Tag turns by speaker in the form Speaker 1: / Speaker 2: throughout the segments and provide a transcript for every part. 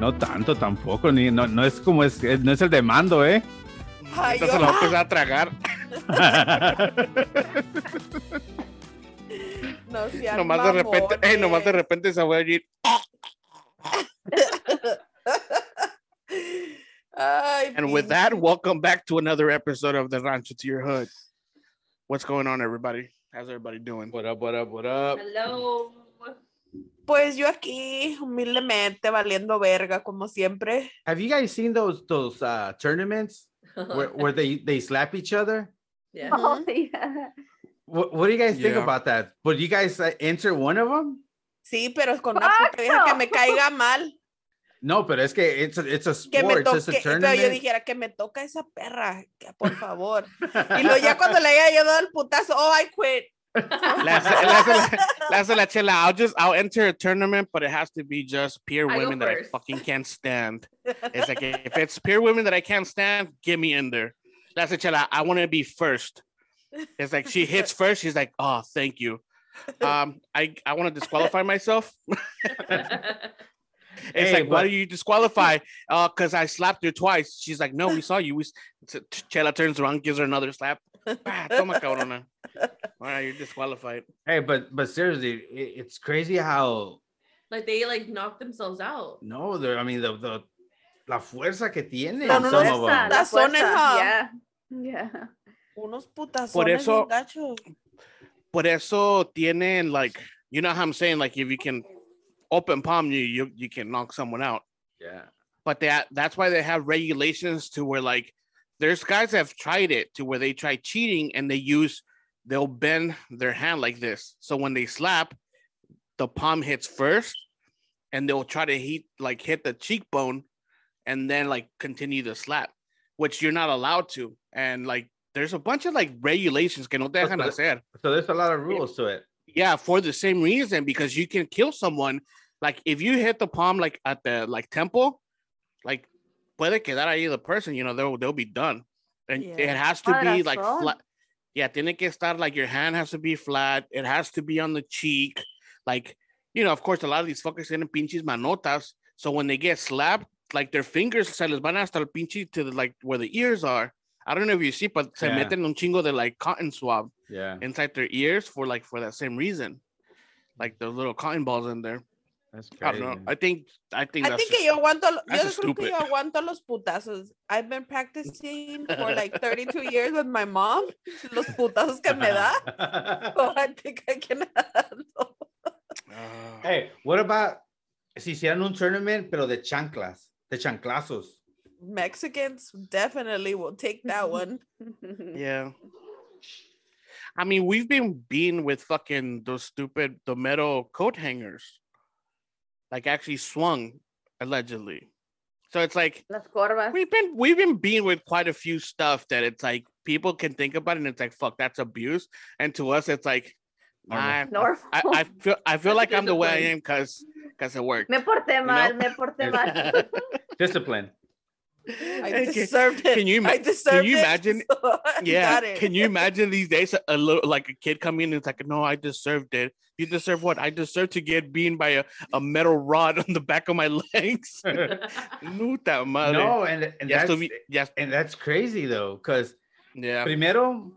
Speaker 1: No tanto tampoco, ni no, no es como es, no es el de mando, ¿eh?
Speaker 2: Ay,
Speaker 3: Ahorita se lo va a empezar a tragar.
Speaker 2: no sean
Speaker 3: nomás de repente, eh, nomás de repente se va a ir.
Speaker 2: Ay,
Speaker 3: And with that, welcome back to another episode of the Rancho to Your Hood. What's going on, everybody? How's everybody doing?
Speaker 1: What up, what up, what up?
Speaker 4: Hello.
Speaker 2: Pues yo aquí, humildemente, valiendo verga, como siempre.
Speaker 1: Have you guys seen those those uh, tournaments where, where they they slap each other?
Speaker 4: yeah.
Speaker 5: Oh, yeah.
Speaker 1: What, what do you guys think
Speaker 3: Yeah.
Speaker 1: about that? Would you guys uh, enter one of them?
Speaker 2: Sí, pero es con una puta vieja que me caiga mal.
Speaker 1: No, pero es que it's a, it's a
Speaker 2: Que me
Speaker 1: sport, it's
Speaker 2: toque,
Speaker 1: a
Speaker 2: pero yo
Speaker 1: tournament.
Speaker 2: dijera que me toca esa perra, que por favor. Y luego ya cuando le haya yo dado el putazo, oh, I quit.
Speaker 3: Le hace- le la- le hace la chela. I'll just I'll enter a tournament, but it has to be just pure
Speaker 4: I go
Speaker 3: women that I fucking can't stand. It's like if it's pure women that I can't stand, get me in there. That's a chela. I want to be first. It's like she hits first. She's like, oh, thank you. Um, I I want to disqualify myself. It's
Speaker 1: Hey,
Speaker 3: like, why do you disqualify? Uh, because I slapped her twice. She's like, no, we saw you. We s- Ch- Ch- Chela turns around, gives her another slap. Ah, toma, cabrona. All right, you're disqualified.
Speaker 1: Hey, but but seriously, it, it's crazy how
Speaker 4: like they like knock themselves out.
Speaker 1: no, there. I mean, the the la fuerza que tiene
Speaker 2: La
Speaker 1: some
Speaker 2: fuerza,
Speaker 1: of
Speaker 5: Fuerza,
Speaker 1: them.
Speaker 5: la
Speaker 2: Tazones,
Speaker 5: fuerza,
Speaker 2: huh?
Speaker 5: Yeah. Yeah.
Speaker 2: Unos putazones
Speaker 3: Por eso-
Speaker 2: gachos.
Speaker 3: Por eso tienen like, you know how I'm saying, like if you can open palm you, you you can knock someone out.
Speaker 1: Yeah.
Speaker 3: But that that's why they have regulations to where like there's guys that have tried it to where they try cheating and they use they'll bend their hand like this. So when they slap, the palm hits first and they'll try to hit like hit the cheekbone and then like continue the slap, which you're not allowed to. And like there's a bunch of like regulations que no te dejan
Speaker 1: But-
Speaker 3: hacer.
Speaker 1: So there's a lot of rules to it.
Speaker 3: Yeah, for the same reason because you can kill someone. Like if you hit the palm like at the like temple, like puede quedar ahí the person, you know, they'll they'll be done. And it has to be like flat. Yeah, tiene que estar like your hand has to be flat. It has to be on the cheek. Like, you know, of course, a lot of these fuckers tienen pinches manotas. So when they get slapped, like their fingers se les van hasta el pinche to the, like where the ears are. I don't know if you see, but se
Speaker 1: Yeah.
Speaker 3: meten un chingo de like cotton swab
Speaker 1: Yeah.
Speaker 3: inside their ears for like for that same reason, like the little cotton balls in there.
Speaker 1: That's
Speaker 3: I don't know. I think I think
Speaker 2: I
Speaker 3: that's
Speaker 2: think que
Speaker 3: just-
Speaker 2: yo aguanto, lo- yo
Speaker 3: that's
Speaker 2: creo que
Speaker 3: stupid.
Speaker 2: yo aguanto los putazos. I've been practicing for like 32 years with my mom. Los putazos que me da. So I think I can handle.
Speaker 3: Ah,
Speaker 1: hey, what about si hicieran un tournament, pero de chanclas, de chanclazos?
Speaker 2: Mexicans definitely will take that one.
Speaker 3: yeah. I mean, we've been being with fucking those stupid the metal coat hangers, like actually swung allegedly. So it's like
Speaker 5: Las
Speaker 3: we've been we've been being with quite a few stuff that it's like people can think about it and it's like fuck that's abuse, and to us it's like nah,
Speaker 1: Normal.
Speaker 5: Normal.
Speaker 3: I, I feel I feel like I'm the way I am because because it worked.
Speaker 5: me porté mal, me porté mal.
Speaker 1: Discipline.
Speaker 2: I
Speaker 3: Hey, can-
Speaker 2: deserved it.
Speaker 3: can you ima-
Speaker 2: I
Speaker 3: can
Speaker 2: deserved
Speaker 3: you
Speaker 2: it,
Speaker 3: imagine-
Speaker 2: so
Speaker 3: Yeah,
Speaker 2: it.
Speaker 3: can you imagine these days a little like a kid coming in and it's like, no, I deserved it. You deserve what? I deserve to get beaten by a, a metal rod on the back of my legs. Puta madre.
Speaker 1: No, and and
Speaker 3: Ya
Speaker 1: that's
Speaker 3: estuvi- ya-
Speaker 1: and that's crazy though, because
Speaker 3: yeah.
Speaker 1: primero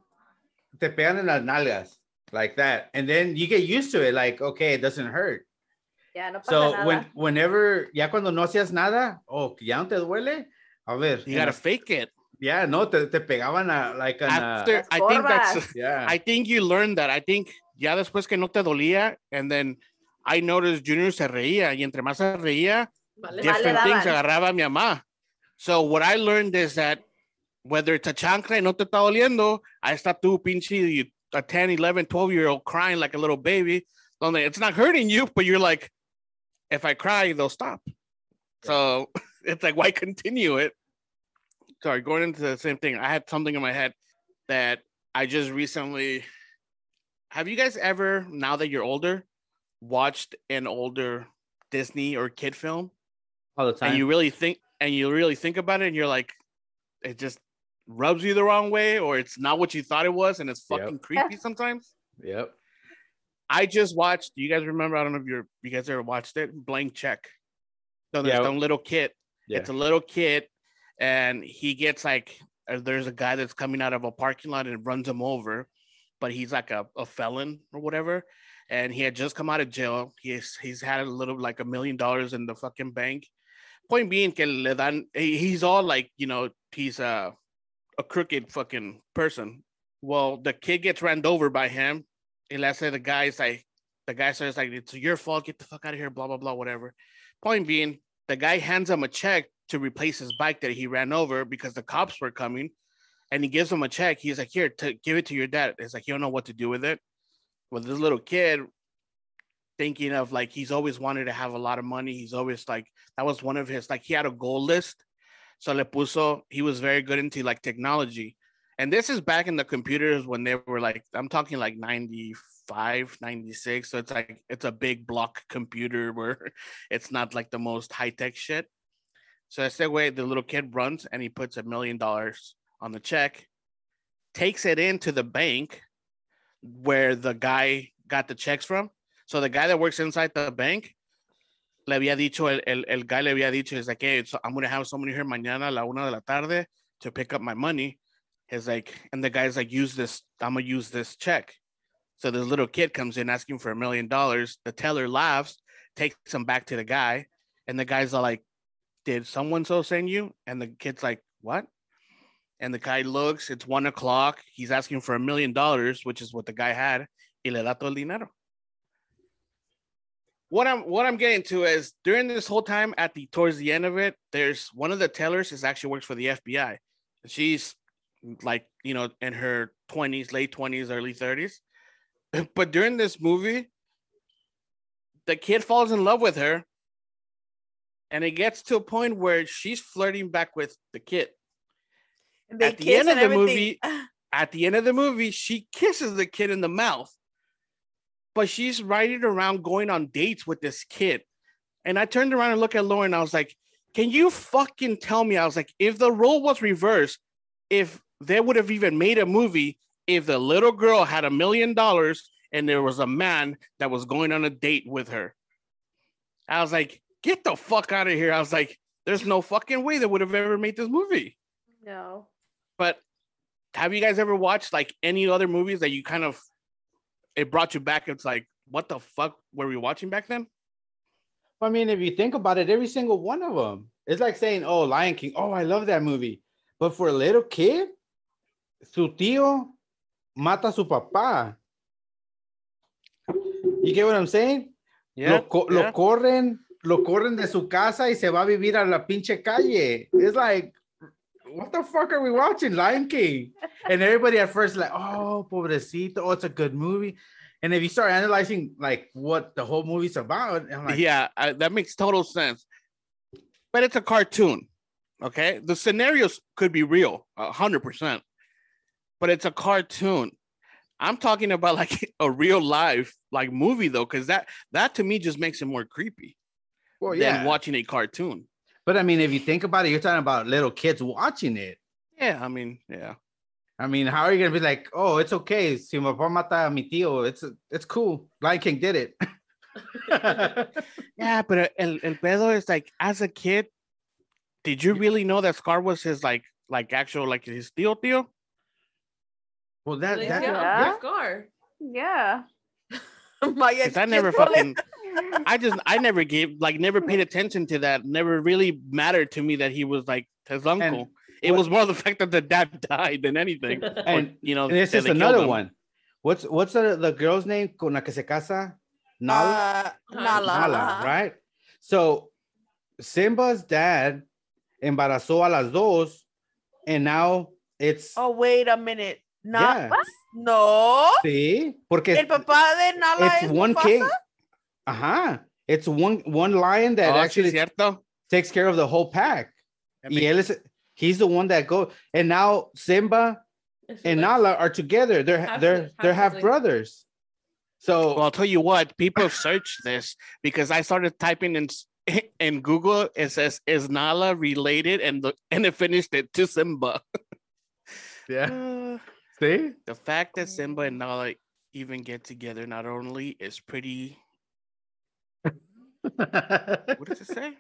Speaker 1: te pegan en las nalgas like that, and then you get used to it. Like, okay, it doesn't hurt.
Speaker 5: Ya no
Speaker 1: So when whenever ya cuando no hacías nada, oh, que ya no te duele. A ver,
Speaker 3: You gotta fake it.
Speaker 1: yeah, no, te, te pegaban a like an, uh,
Speaker 3: After I think that's
Speaker 1: yeah.
Speaker 3: I think you learned that. I think ya después que no te dolía, and then I noticed Junior se reía, y entre más se reía,
Speaker 4: Vale.
Speaker 3: different
Speaker 5: Vale,
Speaker 3: things agarraba a mi mamá. So what I learned is that whether it's a chancla y no te está doliendo, ahí está tú pinche you- a 10, 11, 12 year old crying like a little baby. Donde it's not hurting you, but you're like, if I cry, they'll stop. So it's like, why continue it? Sorry, going into the same thing. I had something in my head that I just recently. Have you guys ever, now that you're older, watched an older Disney or kid film?
Speaker 1: all the time.
Speaker 3: and you really think and you really think about it and you're like it just rubs you the wrong way or it's not what you thought it was and it's
Speaker 1: Yep.
Speaker 3: fucking creepy sometimes
Speaker 1: yep.
Speaker 3: i just watched do you guys remember i don't know if you're you guys ever watched it blank check donde
Speaker 1: Yeah.
Speaker 3: está un little kid.
Speaker 1: Yeah.
Speaker 3: It's a little kid, and he gets like uh, there's a guy that's coming out of a parking lot and runs him over, but he's like a, a felon or whatever. And he had just come out of jail. He's he's had a little like a million dollars in the fucking bank. Point being, que le dan, he's all like, you know, he's a a crooked fucking person. Well, the kid gets ran over by him. And let's say the guy's like, the guy says like, it's your fault. Get the fuck out of here. Blah blah blah. Whatever. Point being, the guy hands him a check to replace his bike that he ran over because the cops were coming, and he gives him a check. He's like, here, to give it to your dad. It's like you don't know what to do with it. Well, this little kid thinking of like he's always wanted to have a lot of money. He's always like that was one of his like he had a goal list. So le puso, he was very good into like technology. And this is back in the computers when they were like, I'm talking like 95, 96. So it's like it's a big block computer where it's not like the most high-tech shit. So that's the way the little kid runs and he puts a million dollars on the check, takes it into the bank where the guy got the checks from. So the guy that works inside the bank le había dicho, el, el, el guy le había dicho, is like, hey, so I'm gonna have someone here mañana a la una de la tarde to pick up my money. He's like, and the guy's like, use this, I'm gonna use this check. So this little kid comes in asking for a million dollars. The teller laughs, takes him back to the guy, and the guy's all like, Did someone so send you? And the kid's like, What? And the guy looks, it's one o'clock. He's asking for a million dollars, which is what the guy had. Y le da todo el dinero what I'm what I'm getting to is during this whole time at the towards the end of it, there's one of the tellers is actually works for the FBI. She's like you know in her 20s, late 20s, early 30s. But during this movie, the kid falls in love with her, and it gets to a point where she's flirting back with the kid. At the end of the
Speaker 2: everything.
Speaker 3: At the end of the movie, she kisses the kid in the mouth, but she's riding around going on dates with this kid. And I turned around and looked at Lauren. I was like, "Can you fucking tell me?" I was like, "If the role was reversed, if they would have even made a movie, if the little girl had a million dollars and there was a man that was going on a date with her, I was like, get the fuck out of here. I was like, there's no fucking way they would have ever made this movie.
Speaker 5: No.
Speaker 3: But have you guys ever watched like any other movies that you kind of it brought you back? It's like, what the fuck were we watching back then?
Speaker 1: I mean, if you think about it, every single one of them. It's like saying, "Oh, Lion King. Oh, I love that movie." But for a little kid, su tío mata a su papá. You get what I'm saying? lo, co- lo corren, lo corren de su casa y se va a vivir a la pinche calle. It's like, what the fuck are we watching? Lion King. And everybody at first like, oh, pobrecito, oh, it's a good movie. And if you start analyzing like what the whole movie's about, I'm like,
Speaker 3: yeah, I, that makes total sense. But it's a cartoon. Okay. The scenarios could be real, a hundred percent. But it's a cartoon. I'm talking about like a real life like movie though, because that that to me just makes it more creepy
Speaker 1: well, yeah.
Speaker 3: than watching a cartoon.
Speaker 1: But I mean, if you think about it, you're talking about little kids watching it.
Speaker 3: Yeah, I mean, yeah.
Speaker 1: I mean, how are you gonna be like, oh, it's okay. Si papá mata a mi tío, it's it's cool. Lion King did it.
Speaker 3: Yeah, but uh, el, el pedo is like as a kid, did you really know that Scar was his like like actual like his tío tío?
Speaker 1: Well, that,
Speaker 4: Like,
Speaker 1: that
Speaker 4: yeah,
Speaker 5: yeah.
Speaker 4: Scar.
Speaker 5: Yeah.
Speaker 2: Maya,
Speaker 3: 'Cause I never
Speaker 2: ¿quién no le-
Speaker 3: fucking I just I never gave like never paid attention to that. Never really mattered to me that he was like his uncle. it
Speaker 1: what-
Speaker 3: was more the fact that the dad died than anything. Or,
Speaker 1: and
Speaker 3: you know,
Speaker 1: this
Speaker 3: that
Speaker 1: is
Speaker 3: they killed
Speaker 1: another
Speaker 3: him.
Speaker 1: one. What's what's the, the girl's name con la que se casa? Nala.
Speaker 2: Uh, Nala.
Speaker 1: Nala, right? So Simba's dad embarazó a las dos, and now it's
Speaker 2: Oh, wait a minute. Na-
Speaker 1: yeah.
Speaker 2: No.
Speaker 1: Sí, porque
Speaker 2: El papá de Nala
Speaker 1: it's
Speaker 2: es
Speaker 1: one
Speaker 2: Mufasa?
Speaker 1: king. Uh-huh. It's one one lion that
Speaker 3: Oh, sí,
Speaker 1: actually
Speaker 3: cierto.
Speaker 1: takes care of the whole pack.
Speaker 3: That
Speaker 1: Y él es, he's the one that goes. and now Simba and Nala are together. They're
Speaker 4: Half
Speaker 1: they're
Speaker 4: si-
Speaker 1: they're
Speaker 4: half
Speaker 1: half
Speaker 4: sibling.
Speaker 1: brothers. So
Speaker 3: Well, I'll tell you what, people search this because I started typing in in Google. It says, "Is Nala related?" and the and it finished it to Simba.
Speaker 1: yeah,
Speaker 3: Uh,
Speaker 1: see,
Speaker 3: the fact that Simba and Nala even get together not only is pretty. What does it say?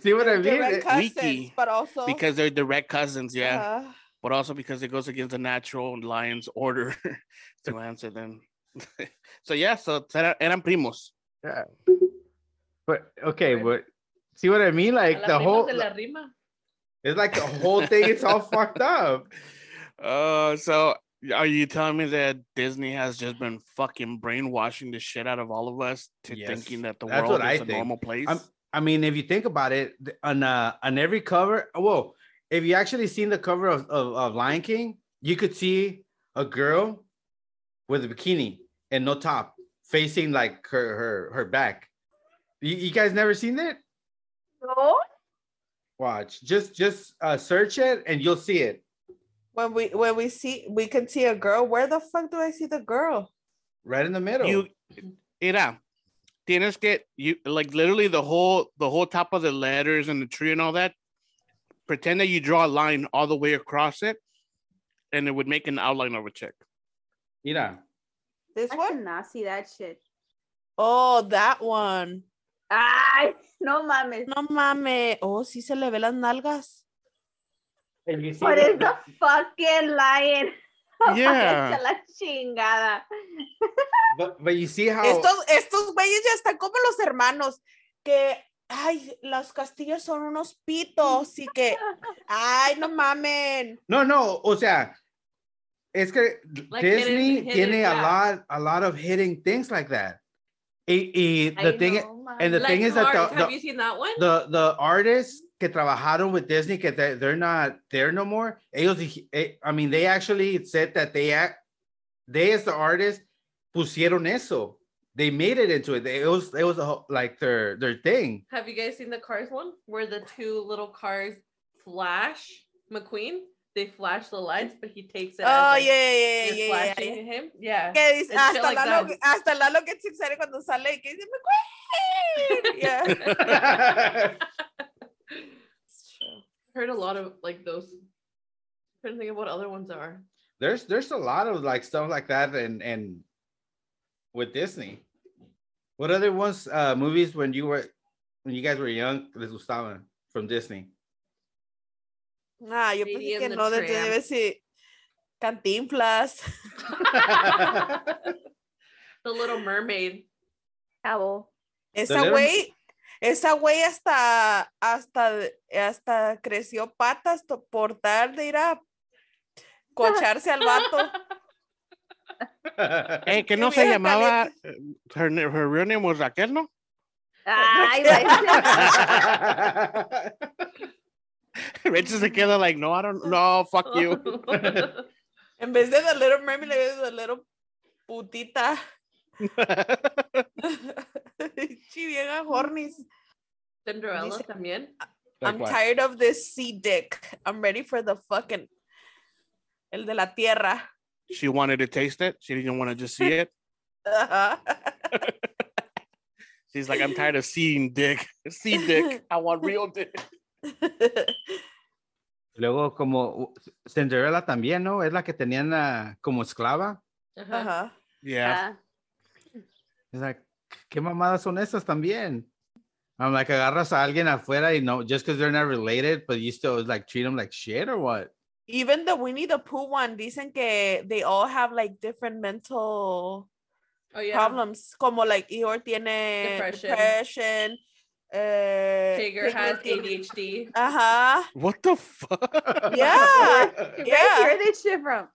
Speaker 1: See what I mean?
Speaker 2: direct
Speaker 1: It-
Speaker 2: cousins,
Speaker 3: Wiki,
Speaker 2: but also
Speaker 3: because they're direct cousins, yeah.
Speaker 2: uh,
Speaker 3: But also because it goes against the natural lion's order to answer them. so yeah, so era- eran primos.
Speaker 1: Yeah. But okay, but see what I mean? Like the whole,
Speaker 4: la rima.
Speaker 1: it's like the whole thing. It's all fucked up.
Speaker 3: Uh, so are you telling me that Disney has just been fucking brainwashing the shit out of all of us to
Speaker 1: Yes,
Speaker 3: thinking that the
Speaker 1: that's
Speaker 3: world
Speaker 1: what I
Speaker 3: is a
Speaker 1: think.
Speaker 3: normal place?
Speaker 1: I'm- I mean, if you think about it, on uh, on every cover, well, if you actually seen the cover of, of, of Lion King, you could see a girl with a bikini and no top, facing like her her her back. You, you guys never seen that?
Speaker 5: No.
Speaker 1: Watch, just just uh, search it and you'll see it
Speaker 2: when we when we see we can see a girl. Where the fuck do I see the girl?
Speaker 1: right in the middle.
Speaker 3: you era tienes que you like literally the whole the whole top of the letters and the tree and all that pretend that you draw a line all the way across it and it would make an outline of a chick
Speaker 1: Mira,
Speaker 2: This
Speaker 5: I
Speaker 2: one?
Speaker 5: cannot see that shit.
Speaker 2: Oh, that one.
Speaker 5: Ay, no mames.
Speaker 2: No mames. Oh, sí se le ve las nalgas.
Speaker 1: And you see
Speaker 5: What
Speaker 1: the-
Speaker 5: is the fucking lion?
Speaker 3: Yeah.
Speaker 5: La chingada.
Speaker 1: but, but you see how
Speaker 2: Estos, estos güeyes ya están como los hermanos que, ay, las castillas son unos pitos y que, ay, no mamen.
Speaker 1: No, no, o sea, es que
Speaker 4: Like
Speaker 1: Disney
Speaker 4: hidden- hidden
Speaker 1: tiene a lot, a lot of hidden things like that. Y, y the
Speaker 5: I
Speaker 1: thing,
Speaker 5: know,
Speaker 1: and the thing is that
Speaker 4: Mars,
Speaker 1: the,
Speaker 4: have
Speaker 1: the,
Speaker 4: you seen that one?
Speaker 1: the, the artists que trabajaron with Disney, que they, they're not there no more. Ellos, eh, I mean, they actually said that they they as the artists pusieron eso. They made it into it. They- It was, it was a, like their, their thing.
Speaker 4: Have you guys seen the Cars one where the two little cars flash McQueen? They flash the lights, but he takes it.
Speaker 2: Oh,
Speaker 4: as,
Speaker 2: yeah,
Speaker 4: like,
Speaker 2: yeah, yeah,
Speaker 4: you're
Speaker 2: yeah, yeah,
Speaker 4: flashing
Speaker 2: yeah.
Speaker 4: him. Yeah.
Speaker 2: Que dice, hasta,
Speaker 4: like
Speaker 2: Lalo,
Speaker 4: that.
Speaker 2: hasta Lalo que se sale cuando sale y que dice, McQueen. Yeah.
Speaker 4: Heard a lot of like those. i trying to think of what other ones are.
Speaker 1: there's there's a lot of like stuff like that and and with Disney. What other ones uh movies when you were when you guys were young les gustaban from Disney?
Speaker 2: Ah, yo
Speaker 4: Lady
Speaker 2: pensé
Speaker 4: and
Speaker 2: que
Speaker 4: the
Speaker 2: no, de-
Speaker 4: Tramp.
Speaker 2: debe ser Cantinflas.
Speaker 4: The Little Mermaid.
Speaker 5: Cabo.
Speaker 2: Esa
Speaker 1: Little-
Speaker 2: güey, esa güey hasta, hasta, hasta creció patas to- por tal de ir a cocharse al vato.
Speaker 3: Eh, que
Speaker 2: Qué
Speaker 3: no se llamaba her, her real name was Raquel no
Speaker 5: Ay,
Speaker 3: Rachel se queda like no I don't no fuck you
Speaker 2: En vez de The Little Mermaid, le ves The Little putita. Vieja hornies.
Speaker 4: Cinderella
Speaker 2: Dice-
Speaker 4: también.
Speaker 1: Like
Speaker 2: I'm
Speaker 1: what?
Speaker 2: tired of this sea dick. I'm ready for the fucking el de la tierra.
Speaker 3: she wanted to taste it she didn't want to just see it she's like I'm tired of seeing dick see dick I want real dick
Speaker 1: Luego como Cinderella también, ¿no? Es la que tenían ah, como esclava.
Speaker 4: Ajá.
Speaker 2: Ajá.
Speaker 3: yeah
Speaker 1: Es like, ¿qué mamadas son esas también? I'm like, agarras a alguien afuera y no, just because they're not related, but you still like treat them like shit or what?
Speaker 2: Even the Winnie the Pooh one, dicen que they all have like different mental
Speaker 4: Oh yeah.
Speaker 2: problems. Como like Eeyore tiene
Speaker 4: Depression.
Speaker 2: depression. eh,
Speaker 4: Tigger has
Speaker 2: tiene-
Speaker 4: ADHD.
Speaker 2: Ajá.
Speaker 3: what the fuck
Speaker 2: Yeah.
Speaker 5: Where
Speaker 2: Yeah.
Speaker 5: hear this shit from?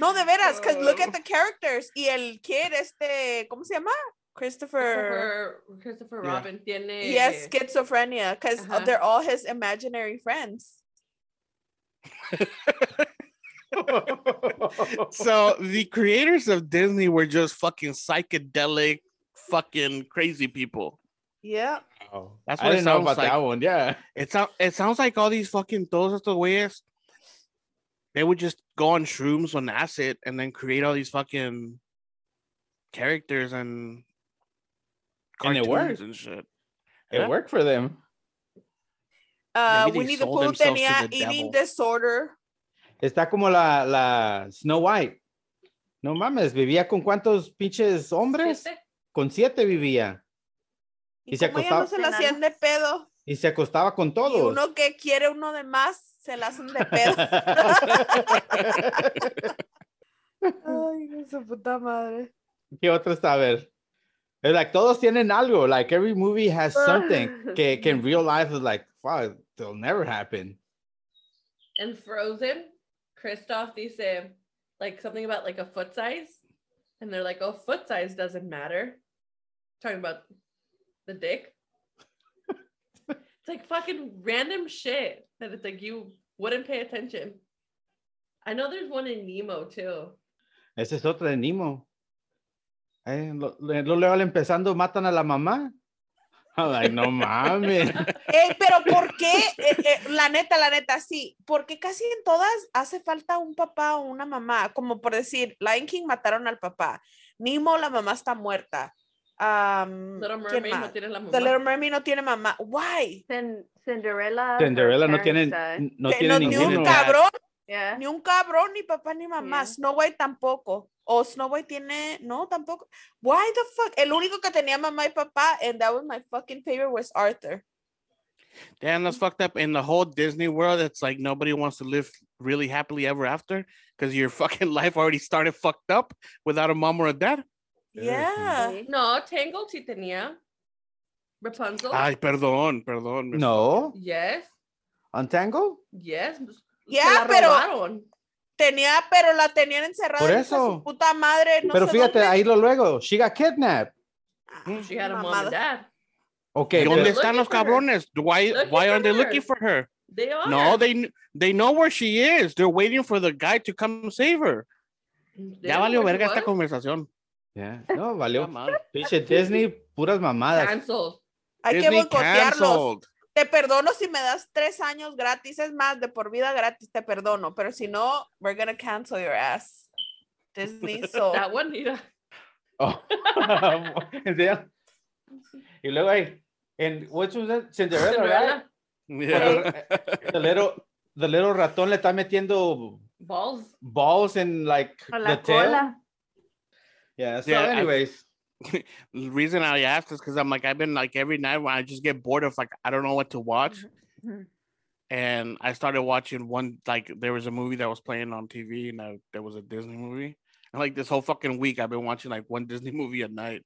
Speaker 2: No, de veras, because look at
Speaker 4: Oh.
Speaker 2: the characters. Y el kid, este, ¿cómo se llama? Christopher.
Speaker 4: Christopher, Christopher
Speaker 3: Yeah.
Speaker 4: Robin tiene.
Speaker 2: He has schizophrenia because uh,
Speaker 4: Ajá.
Speaker 2: they're all his imaginary friends.
Speaker 3: so the creators of Disney were just fucking psychedelic fucking crazy people
Speaker 2: Yeah.
Speaker 1: Oh,
Speaker 3: That's what I
Speaker 1: didn't know about
Speaker 3: like.
Speaker 1: that one. Yeah.
Speaker 3: It sounds it sounds like all these fucking todos estos güeyes, they would just go on shrooms on acid and then create all these fucking characters and
Speaker 1: And it worked.
Speaker 3: and shit.
Speaker 1: It
Speaker 3: Yeah.
Speaker 1: worked for them.
Speaker 2: Uh, Winnie the Pooh tenía eating
Speaker 3: devil.
Speaker 2: disorder.
Speaker 1: Está como la, la Snow White. No mames, vivía con cuántos pinches hombres?
Speaker 4: Siete.
Speaker 1: Con siete vivía.
Speaker 2: Y,
Speaker 1: Y se
Speaker 2: no
Speaker 1: acostaba-
Speaker 2: se la hacían de pedo.
Speaker 1: Y se acostaba con
Speaker 2: Y
Speaker 1: todos.
Speaker 2: uno que quiere uno de más, se la hacen de pedo. Ay, no su puta madre.
Speaker 1: ¿Qué otro está a ver? Es like, todos tienen algo. Like, every movie has something que, que in real life is like, wow, it'll never happen.
Speaker 4: And Frozen, Kristoff dice like something about like a foot size, and they're like, "Oh, foot size doesn't matter." Talking about the dick. it's like fucking random shit that it's like you wouldn't pay attention. I know there's one in Nemo too.
Speaker 1: Ese es otro de Nemo. Eh, lo, lo- al empezando matan a la mamá. Like, no mames.
Speaker 2: Pero ¿por qué? Eh, eh, la neta, la neta, sí. Porque casi en todas hace falta un papá o una mamá. Como por decir, Lion King mataron al papá. Nemo, la mamá está muerta. Am,
Speaker 4: Little
Speaker 2: ¿quién
Speaker 4: Mermaid no tiene la mamá.
Speaker 2: The Little Mermaid no tiene mamá. Why?
Speaker 5: Cin- Cinderella. her
Speaker 1: Cinderella no tiene, no
Speaker 2: Que
Speaker 1: tiene
Speaker 2: no, ni un cabrón,
Speaker 5: Yeah.
Speaker 2: ni un cabrón, ni papá, ni mamá.
Speaker 5: Yeah.
Speaker 2: Snow White tampoco. O Snow White tiene, no, tampoco. Why the fuck? El único que tenía mamá y papá, and that was my fucking favorite, was Arthur.
Speaker 3: Damn, that's fucked up. In the whole Disney world, it's like nobody wants to live really happily ever after because your fucking life already started fucked up without a mom or a dad.
Speaker 2: Yeah.
Speaker 5: Sí.
Speaker 4: No, Tangled sí tenía. Rapunzel.
Speaker 3: Ay, perdón, perdón.
Speaker 1: No,
Speaker 4: Yes.
Speaker 1: Untangle.
Speaker 4: Yes.
Speaker 2: Yeah,
Speaker 4: la
Speaker 2: pero-
Speaker 4: robaron.
Speaker 2: Tenía, pero la tenían encerrada.
Speaker 1: Por
Speaker 2: de su
Speaker 1: eso.
Speaker 2: puta madre. No
Speaker 1: Pero
Speaker 2: sé
Speaker 1: fíjate,
Speaker 2: dónde.
Speaker 1: ahí lo luego. She got kidnapped.
Speaker 2: Ah,
Speaker 4: She had a mom
Speaker 2: mamada.
Speaker 4: and dad.
Speaker 1: Okay,
Speaker 3: ¿Dónde están los cabrones? Why, why aren't they
Speaker 4: her.
Speaker 3: looking for her?
Speaker 4: They are.
Speaker 3: No, they they know where she is. They're waiting for the guy to come save her.
Speaker 4: They
Speaker 3: Ya valió verga esta conversación.
Speaker 1: Yeah, No, valió. Pinche Disney, puras mamadas.
Speaker 4: Canceled.
Speaker 2: Hay que
Speaker 3: Disney
Speaker 2: boicotearlos. Te perdono si me das tres años gratis. Es más, de por vida gratis te perdono. Pero si no, we're gonna cancel your ass. Disney, so.
Speaker 4: That one, mira.
Speaker 1: Oh. Y luego hay, en, which was that? Cinderella, right?
Speaker 4: Cinderella.
Speaker 3: Yeah.
Speaker 1: The little, the little ratón le está metiendo
Speaker 4: Balls.
Speaker 1: balls in like the
Speaker 5: la
Speaker 1: tail.
Speaker 5: cola.
Speaker 1: Yeah, so
Speaker 3: Yeah, I-
Speaker 1: anyways.
Speaker 3: The reason I asked is because I'm like I've been like every night when I just get bored of like I don't know what to watch,
Speaker 5: Mhm.
Speaker 3: and I started watching one like there was a movie that was playing on TV and uh, I, there was a Disney movie, and like this whole fucking week I've been watching like one Disney movie a night,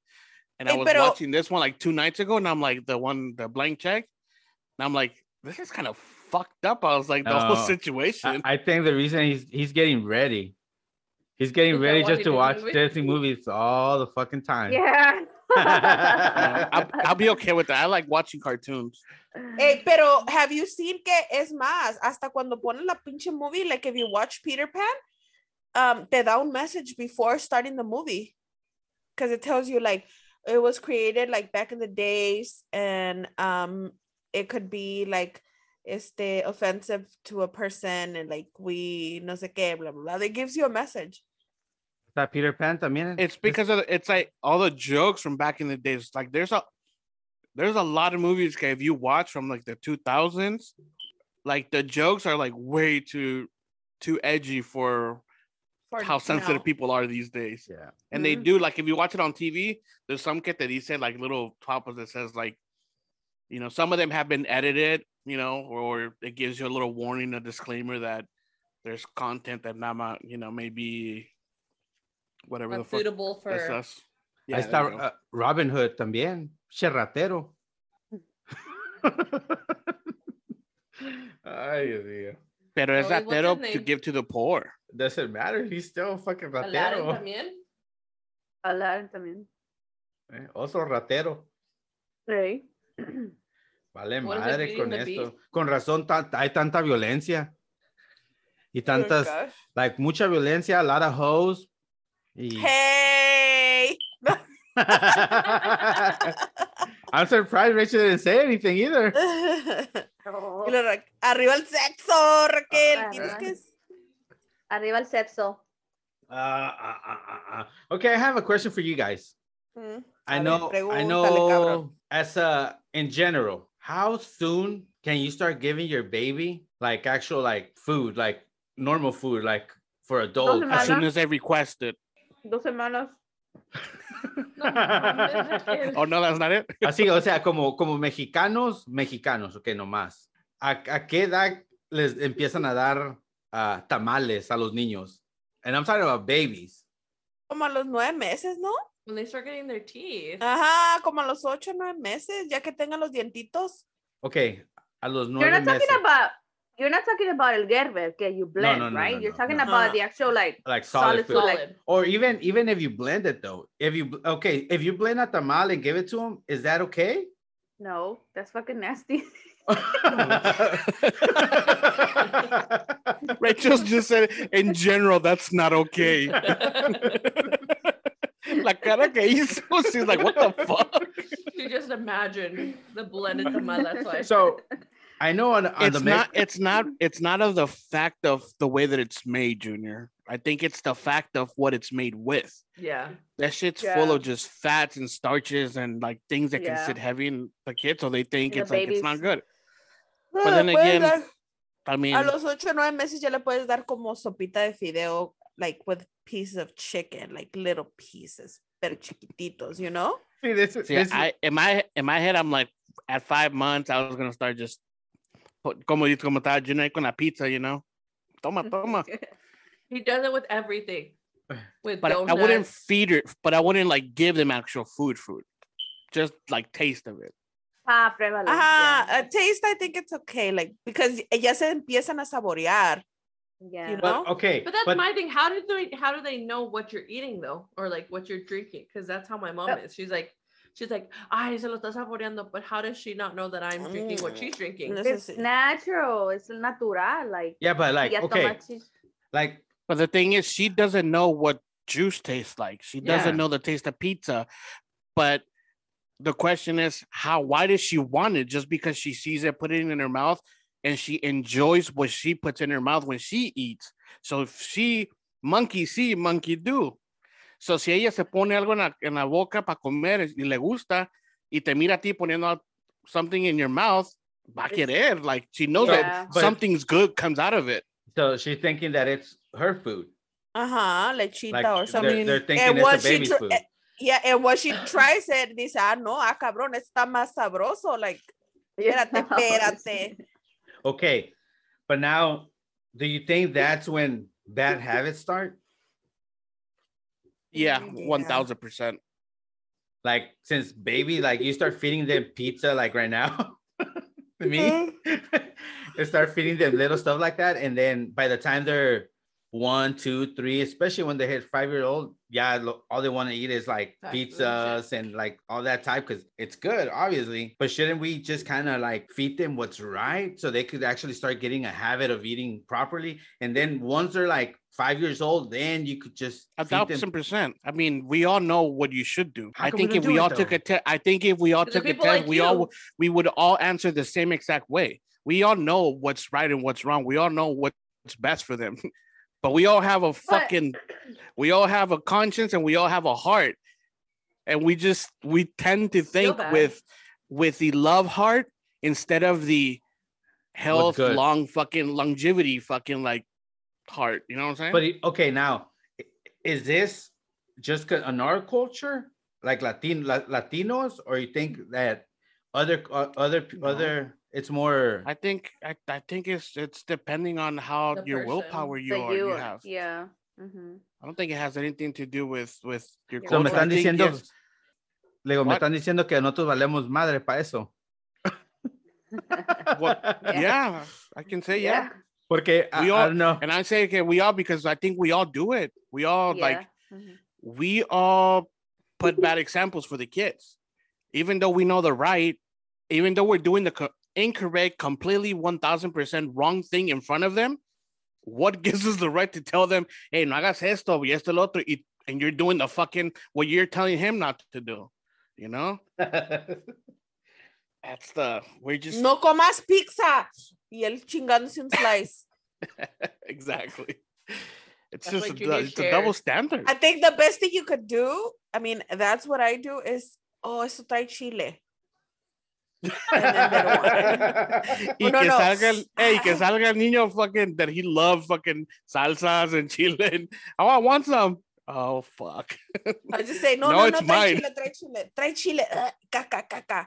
Speaker 3: and I
Speaker 2: eh,
Speaker 3: was
Speaker 2: pero-
Speaker 3: watching this one like two nights ago, and I'm like the one the blank check, and I'm like this is kind of fucked up. I was like the whole situation.
Speaker 1: I, I think the reason he's he's getting ready. He's getting
Speaker 4: Is
Speaker 1: ready just to watch
Speaker 4: movie?
Speaker 1: Disney movies all the fucking time.
Speaker 5: Yeah.
Speaker 3: I'll, I'll be okay with that. I like watching cartoons.
Speaker 2: Hey, pero have you seen que es más? Hasta cuando ponen la pinche movie, like if you watch Peter Pan, um, te da un message before starting the movie. Because it tells you like it was created like back in the days and um it could be like este offensive to a person and like we no sé qué, blah blah blah. It gives you a message.
Speaker 1: That Peter Pan también.
Speaker 3: It's because of the- it's like all the jokes from back in the days. Like there's a there's a lot of movies okay, if you watch from like the 2000s, like the jokes are like way too too edgy for
Speaker 2: For
Speaker 3: how sensitive
Speaker 2: now.
Speaker 3: people are these days.
Speaker 1: yeah.
Speaker 3: And they
Speaker 5: Mhm.
Speaker 3: do like if you watch it on TV, there's some kid that he said like little toppers that says like, you know, some of them have been edited, you know, or it gives you a little warning, a disclaimer that there's content that not, ma- you know, maybe whatever the fuck
Speaker 4: suitable for.
Speaker 3: that's us.
Speaker 1: Ahí está uh, Robin Hood también. Cherratero. Ay, Dios mío.
Speaker 3: Pero es
Speaker 4: Oh,
Speaker 3: ratero to give to the poor.
Speaker 1: Doesn't matter. He's still fucking
Speaker 4: Aladdin
Speaker 1: ratero.
Speaker 4: también.
Speaker 5: Aladdin también.
Speaker 1: Eh, Oso ratero.
Speaker 5: Sí.
Speaker 1: Vale
Speaker 4: What
Speaker 1: madre con esto.
Speaker 4: Beast?
Speaker 1: Con razón hay tanta violencia. Y
Speaker 2: Oh,
Speaker 1: tantas,
Speaker 2: gosh.
Speaker 1: like mucha violencia, a lot of hoes. Y...
Speaker 2: Hey.
Speaker 1: I'm surprised Rachel didn't say anything either.
Speaker 2: Y luego, Arriba el sexo, Raquel.
Speaker 5: Ah,
Speaker 2: Tienes que.
Speaker 5: Arriba el sexo.
Speaker 1: Uh, uh, uh, uh, uh. Okay, I have a question for you guys.
Speaker 2: Mm.
Speaker 1: I
Speaker 2: A ver,
Speaker 1: know, I know, as a, in general, how soon can you start giving your baby like actual like food, like normal food, like for adults?
Speaker 3: As soon as they request it.
Speaker 5: Dos semanas.
Speaker 4: No, mames.
Speaker 3: Oh no, that's not it.
Speaker 1: Así, o sea, como, como mexicanos, mexicanos, ok, nomás. ¿A, a qué edad les empiezan a dar ah, tamales a los niños? And I'm talking about babies.
Speaker 2: Como a los nueve meses, ¿no?
Speaker 4: when they start getting their teeth.
Speaker 2: Ajá, como a los ocho, nueve meses, ya que tengan los dientitos.
Speaker 1: Ok, a los
Speaker 5: You're
Speaker 1: nueve
Speaker 5: not
Speaker 1: meses.
Speaker 5: talking about. You're not talking about el gerber que you blend,
Speaker 1: no, no,
Speaker 5: right?
Speaker 1: no,
Speaker 5: You're talking
Speaker 1: no.
Speaker 5: about
Speaker 2: No,
Speaker 5: the actual like
Speaker 1: like solid,
Speaker 5: solid
Speaker 1: food.
Speaker 5: food, like-
Speaker 4: Solid.
Speaker 1: Or even even if you blend it though, if you okay, if you blend a tamal and give it to him, is that okay?
Speaker 5: no, that's fucking nasty.
Speaker 3: Rachel just said in general that's not okay. La cara que hizo, she's like, what the fuck?
Speaker 4: You just imagine the blended tamal. That's why.
Speaker 1: so I know on, on
Speaker 3: It's
Speaker 1: the
Speaker 3: not. It's not. It's not of the fact of the way that it's made, Junior. I think it's the fact of what it's made with.
Speaker 4: yeah.
Speaker 3: That shit's full of just fats and starches and like things that can
Speaker 5: Yeah.
Speaker 3: sit heavy in the kids, so they think
Speaker 5: The
Speaker 3: it's like it's not
Speaker 5: babies.
Speaker 3: good. But then again,
Speaker 2: dar-
Speaker 3: I mean,
Speaker 2: a los ocho, nueve meses ya le puedes dar como sopita de fideo, like with pieces of chicken, like little pieces, pero chiquititos, you know?
Speaker 1: See, this,
Speaker 3: see,
Speaker 1: this-
Speaker 3: I in my in my head, I'm like, at five months, I was gonna start just put como como estaba Junior con la pizza, you know. Toma, toma.
Speaker 4: He does it with everything. With
Speaker 3: But I-
Speaker 4: donuts.
Speaker 3: I wouldn't feed it, but I wouldn't like give them actual food, food. Just like taste of it.
Speaker 5: ah, pruébalo.
Speaker 2: Ajá,
Speaker 5: yeah.
Speaker 2: a taste, I think it's okay, like, because ya se empiezan a saborear.
Speaker 5: yeah.
Speaker 2: you know?
Speaker 1: but, okay,
Speaker 4: But that's
Speaker 1: but
Speaker 4: my thing. How do they how do they know what you're eating though? Or like what you're drinking? Because that's how my mom
Speaker 5: Uh,
Speaker 4: is. She's like, she's like, ay, se lo está saboreando, but how does she not know that I'm drinking what
Speaker 2: Mm.
Speaker 4: she's drinking?
Speaker 2: No.
Speaker 5: It's natural. It's natural. Like
Speaker 1: yeah, but like
Speaker 5: ya
Speaker 1: okay,
Speaker 5: toma chis-
Speaker 1: like
Speaker 3: But the thing is, she doesn't know what juice tastes like. She doesn't
Speaker 1: Yeah.
Speaker 3: know the taste of pizza. But the question is, how? Why does she want it? Just because she sees it, put it in her mouth, and she enjoys what she puts in her mouth when she eats. So if she monkey see, monkey do. So si ella se pone algo en la, en la boca para comer y le gusta, y te mira a ti poniendo something in your mouth, va a
Speaker 5: It's-
Speaker 3: querer. Like she knows
Speaker 5: Yeah.
Speaker 3: that
Speaker 1: But-
Speaker 3: something's good comes out of it.
Speaker 1: so she's thinking that it's her food.
Speaker 2: Ajá, lechita
Speaker 1: Like,
Speaker 2: or
Speaker 1: they're-
Speaker 2: something.
Speaker 1: they're thinking
Speaker 2: and
Speaker 1: it's
Speaker 2: what
Speaker 1: a baby's
Speaker 2: tr-
Speaker 1: food.
Speaker 2: eh, Yeah, and when she tries it, dice, ah, no, ah, cabrón, está más sabroso. Like,
Speaker 5: Yeah.
Speaker 2: espérate, espérate.
Speaker 1: Okay, but now, do you think that's when bad habits start?
Speaker 3: Yeah,
Speaker 2: Yeah.
Speaker 3: one thousand percent.
Speaker 1: Like since baby, like you start feeding them pizza like right now. Me, they start feeding them little stuff like that, and then by the time they're one, two, three, especially when they hit five year old, yeah, lo- all they want to eat is like
Speaker 4: Fast food and
Speaker 1: pizzas and like all that type because it's good, obviously. But shouldn't we just kind of like feed them what's right so they could actually start getting a habit of eating properly? And then once they're like five years old, then you could just
Speaker 3: A
Speaker 1: feed them.
Speaker 3: thousand percent. I mean, we all know what you should do.
Speaker 1: How
Speaker 3: I
Speaker 1: come we
Speaker 3: think if we
Speaker 1: it,
Speaker 3: all took a test, I think if we all took a test,
Speaker 4: like
Speaker 3: we all
Speaker 4: you.
Speaker 3: w- we would all answer the same exact way. We all know what's right and what's wrong. We all know what's best for them. But we all have a fucking, we all have a conscience and we all have a heart, and we just we tend to think with with the love heart instead of the health, long fucking longevity, fucking like heart. You know what I'm saying?
Speaker 1: But it- okay, now is this just in our culture, like Latin La- Latinos, or you think that other uh, other
Speaker 3: No.
Speaker 1: other it's more
Speaker 3: I think I, I think it's it's depending on how
Speaker 4: The
Speaker 3: your
Speaker 4: person.
Speaker 3: willpower you are you
Speaker 5: you,
Speaker 3: have.
Speaker 5: yeah. mhm.
Speaker 3: I don't think it has anything to do with with your
Speaker 5: So
Speaker 1: So me están diciendo,
Speaker 3: yes,
Speaker 1: le digo, me están diciendo que nosotros valemos madre para eso.
Speaker 3: What?
Speaker 5: Yeah.
Speaker 3: yeah, I can say yeah.
Speaker 1: Porque I,
Speaker 3: We
Speaker 1: I
Speaker 3: all-
Speaker 1: don't know.
Speaker 3: And I say okay, we all because I think we all do it. We all like
Speaker 5: Yeah. Mhm.
Speaker 3: we all put bad examples for the kids, even though we know the right, even though we're doing the co- incorrect, completely one thousand percent wrong thing in front of them. What gives us the right to tell them, "Hey, no hagas esto y esto lo otro," y- and you're doing the fucking what you're telling him not to do? You know, that's the we're just
Speaker 2: No comas pizza. Y él chingándose un slice.
Speaker 3: exactly. It's
Speaker 4: That's
Speaker 3: just a,
Speaker 4: you need
Speaker 3: it's a double standard.
Speaker 2: I think the best thing you could do, I mean, that's what I do is, oh, eso trae chile. And then they don't want it.
Speaker 3: y
Speaker 2: no,
Speaker 3: que
Speaker 2: no.
Speaker 3: salga el, hey, que salga el niño fucking that he loves fucking salsas and chile. And, oh, I want some. Oh fuck.
Speaker 2: I just say, no,
Speaker 3: No,
Speaker 2: no, no,
Speaker 3: it's
Speaker 2: trae
Speaker 3: mine.
Speaker 2: chile, trae chile, trae chile, uh, caca, caca.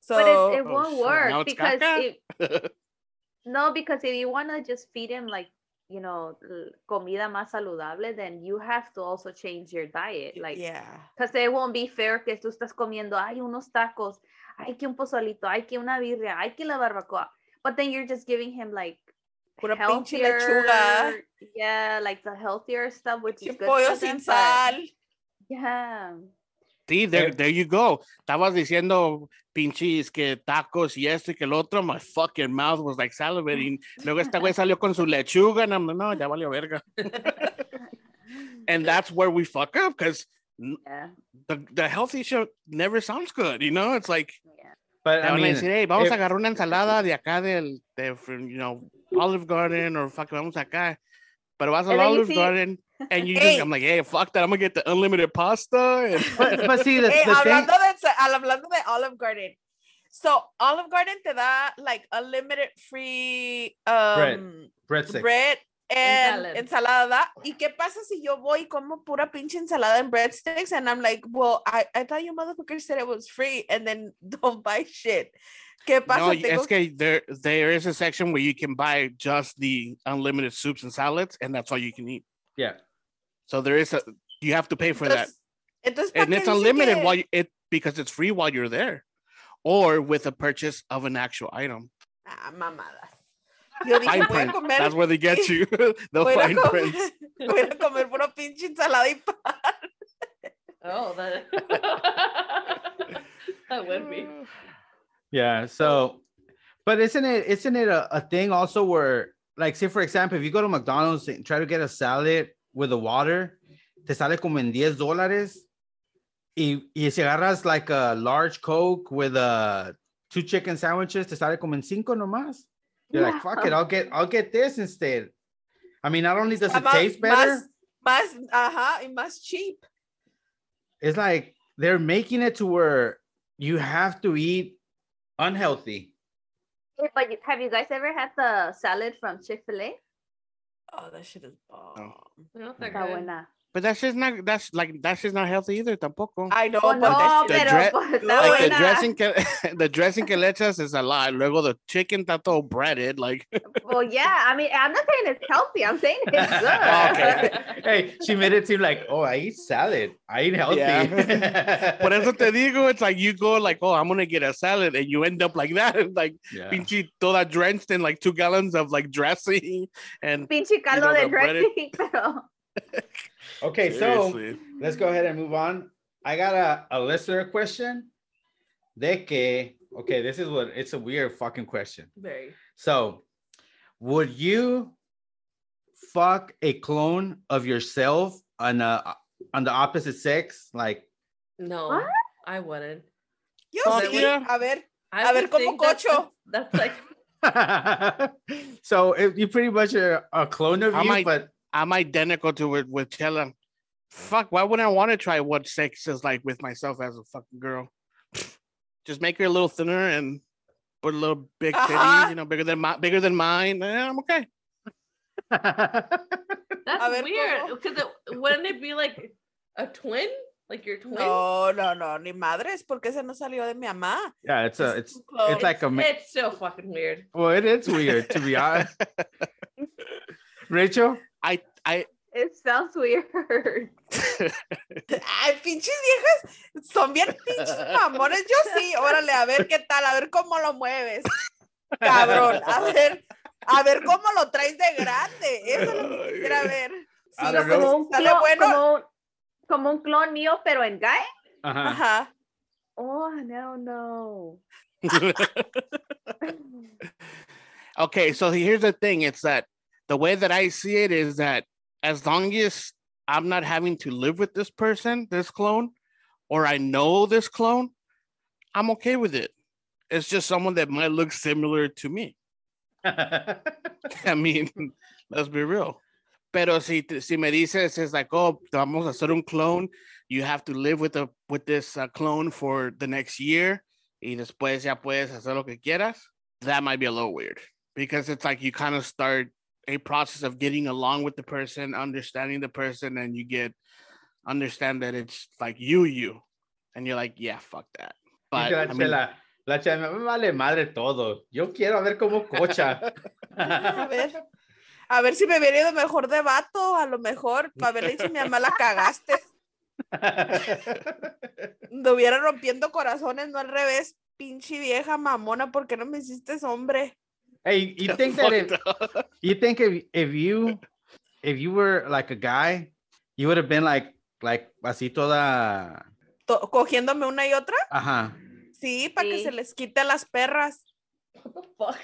Speaker 2: So,
Speaker 5: but it, it
Speaker 3: Oh,
Speaker 5: won't
Speaker 3: shit,
Speaker 5: work
Speaker 3: now it's
Speaker 5: because
Speaker 3: caca?
Speaker 5: if, no, because if you want to just feed him like you know l- comida más saludable, then you have to also change your diet. Like,
Speaker 2: yeah.
Speaker 5: because it won't be fair que tú estás comiendo, ay, unos tacos, ay, que un pozolito, ay, que una birria, ay, que la barbacoa. But then you're just giving him like
Speaker 2: Pura pinche lechuga,
Speaker 5: healthier, yeah, like the healthier stuff, which is good
Speaker 2: pollo sin sal.
Speaker 5: Yeah.
Speaker 3: See, there, there you go. Estabas diciendo pinches que tacos y esto y que el otro. My fucking mouth was like salivating. Luego este güey salió con su lechuga. Like, no, ya valió verga. And that's where we fuck up because
Speaker 5: Yeah.
Speaker 3: the, the healthy shit never sounds good. You know, it's like,
Speaker 5: Yeah.
Speaker 1: But
Speaker 3: te
Speaker 1: I
Speaker 3: van a
Speaker 1: mean,
Speaker 3: decir, hey, vamos
Speaker 1: if-
Speaker 3: a agarrar una ensalada de acá del, de, from, you know, Olive Garden or fuck, vamos acá. Pero vas al
Speaker 5: And then you
Speaker 3: Olive
Speaker 5: see-
Speaker 3: Garden and you
Speaker 2: Hey.
Speaker 3: just, I'm like, hey, fuck that. I'm gonna get the unlimited pasta. And
Speaker 1: but, but see, the,
Speaker 2: Hey,
Speaker 1: the thing,
Speaker 2: de, al- hablando de Olive Garden. So, Olive Garden te da like unlimited free um,
Speaker 1: breadstick.
Speaker 2: bread and
Speaker 4: salad.
Speaker 2: ensalada. ¿Y qué pasa si yo voy y como pura pinche ensalada and breadsticks? And I'm like, well, I, I thought you motherfucker said it was free and then don't buy shit. ¿Qué pasa?
Speaker 3: No,
Speaker 2: Tengo-
Speaker 3: es que there there is a section where you can buy just the unlimited soups and salads, and that's all you can eat.
Speaker 1: Yeah.
Speaker 3: So there is a you have to pay for that,
Speaker 2: entonces, entonces,
Speaker 3: and it's unlimited
Speaker 2: que-
Speaker 3: while you, it because it's free while you're there, or with a purchase of an actual item.
Speaker 2: Ah, mamadas. Yo dije,
Speaker 3: Fine
Speaker 2: voy a comer,
Speaker 3: That's where they get you. the
Speaker 2: voy a
Speaker 3: fine
Speaker 2: comer,
Speaker 3: print.
Speaker 2: voy a comer puro pinche ensalada y pan.
Speaker 4: Oh, that that would be.
Speaker 1: Yeah. So, but isn't it isn't it a, a thing also where like say for example, if you go to McDonald's and try to get a salad with a water, te sale como en 10 dólares. Y, y si agarras like a large Coke with uh, two chicken sandwiches, te sale como en cinco nomás. You're like, fuck it, I'll get I'll get this instead. I mean, not only does it
Speaker 2: Más-
Speaker 1: taste better,
Speaker 2: Más, más, ajá, y más cheap.
Speaker 1: it's like they're making it to where you have to eat unhealthy.
Speaker 5: Hey, But have you guys ever had the salad from Chick Fil A?
Speaker 2: Oh, that shit is bomb.
Speaker 4: No, they're
Speaker 5: Está
Speaker 4: good.
Speaker 5: buena.
Speaker 3: But that's just not that's like that's just not healthy either. Tampoco.
Speaker 2: I know, but
Speaker 5: no,
Speaker 2: that
Speaker 3: the
Speaker 5: pero
Speaker 3: dre-
Speaker 2: like
Speaker 3: like the dressing que the dressing que le echas is a lot. Luego the chicken está todo breaded. Like
Speaker 5: Well, yeah. I mean, I'm not saying it's healthy. I'm saying it's good.
Speaker 1: Okay. Hey, she made it seem like, oh, I eat salad. I eat healthy.
Speaker 3: Yeah. Por eso te digo, it's like you go like, oh, I'm gonna get a salad, and you end up like that, like
Speaker 1: Yeah.
Speaker 3: pinche toda drenched in like two gallons of like dressing, and
Speaker 5: Pinche caldo
Speaker 3: know,
Speaker 5: de
Speaker 3: the breaded-
Speaker 5: dressing, pero
Speaker 1: Okay, so let's go ahead and move on. I got a, a listener question. De que, okay, this is what it's a weird fucking question.
Speaker 4: Very.
Speaker 1: So, would you fuck a clone of yourself on a, on the opposite sex? Like,
Speaker 4: No,
Speaker 5: What?
Speaker 4: I wouldn't.
Speaker 2: Yo
Speaker 3: Fuck
Speaker 2: sí.
Speaker 3: yeah.
Speaker 2: A ver,
Speaker 4: I
Speaker 2: A ver, como
Speaker 4: think that's-
Speaker 2: cocho.
Speaker 4: That's like
Speaker 1: so if you pretty much are a clone of
Speaker 3: I
Speaker 1: you,
Speaker 3: might-
Speaker 1: but
Speaker 3: I'm identical to it with Chella. Fuck, why wouldn't I want to try what sex is like with myself as a fucking girl? Just make her a little thinner and put a little big titties,
Speaker 2: Uh-huh.
Speaker 3: you know, bigger than my bigger than mine. eh, I'm okay.
Speaker 4: that's
Speaker 2: ver,
Speaker 4: weird. Because it, wouldn't it be like a twin? Like your twin?
Speaker 2: no, no, no, ni madres, porque se no salió de mi mamá.
Speaker 1: yeah, it's a
Speaker 2: Es
Speaker 1: it's it's like a ma-
Speaker 4: It's so fucking weird.
Speaker 1: well, it is weird to be honest. Rachel,
Speaker 3: I I
Speaker 5: it sounds weird.
Speaker 2: Ay, pinches viejas, son bien pinches mamones. Yo sí, órale, a ver qué tal, a ver cómo lo mueves. Cabrón, a ver, a ver cómo lo traes de grande. Eso es lo que quisiera ver. Sí, no,
Speaker 5: como, un clon,
Speaker 2: bueno.
Speaker 5: como, un- como un clon mío, pero en guy.
Speaker 1: uh-huh.
Speaker 2: Ajá.
Speaker 5: Oh, no, no.
Speaker 3: okay, so here's the thing: it's that the way that I see it is that as long as I'm not having to live with this person, this clone, or I know this clone, I'm okay with it. It's just someone that might look similar to me. I mean, let's be real. Pero si, si me dices, it's like, oh, vamos a hacer un clone, you have to live with a with this uh, clone for the next year, y después ya puedes hacer lo que quieras. That might be a little weird because it's like you kind of start a process of getting along with the person, understanding the person, and you get understand that it's like you, you, and you're like, yeah, fuck that. But
Speaker 1: la,
Speaker 3: I mean,
Speaker 1: chela, la chela, me vale madre todo. Yo quiero ver cómo cocha.
Speaker 2: A ver, a ver si me hubiera ido mejor de vato, a lo mejor, para verle si mi mamá la cagaste. Estuviera rompiendo corazones, no al revés, pinche vieja mamona, ¿por qué no me hiciste hombre?
Speaker 1: Hey, you think that if, you think if, if you if you were like a guy, you would have been like like así toda
Speaker 2: To- cogiéndome una y otra,
Speaker 1: ajá.
Speaker 2: sí, para que se les quite a las perras.
Speaker 4: What the fuck?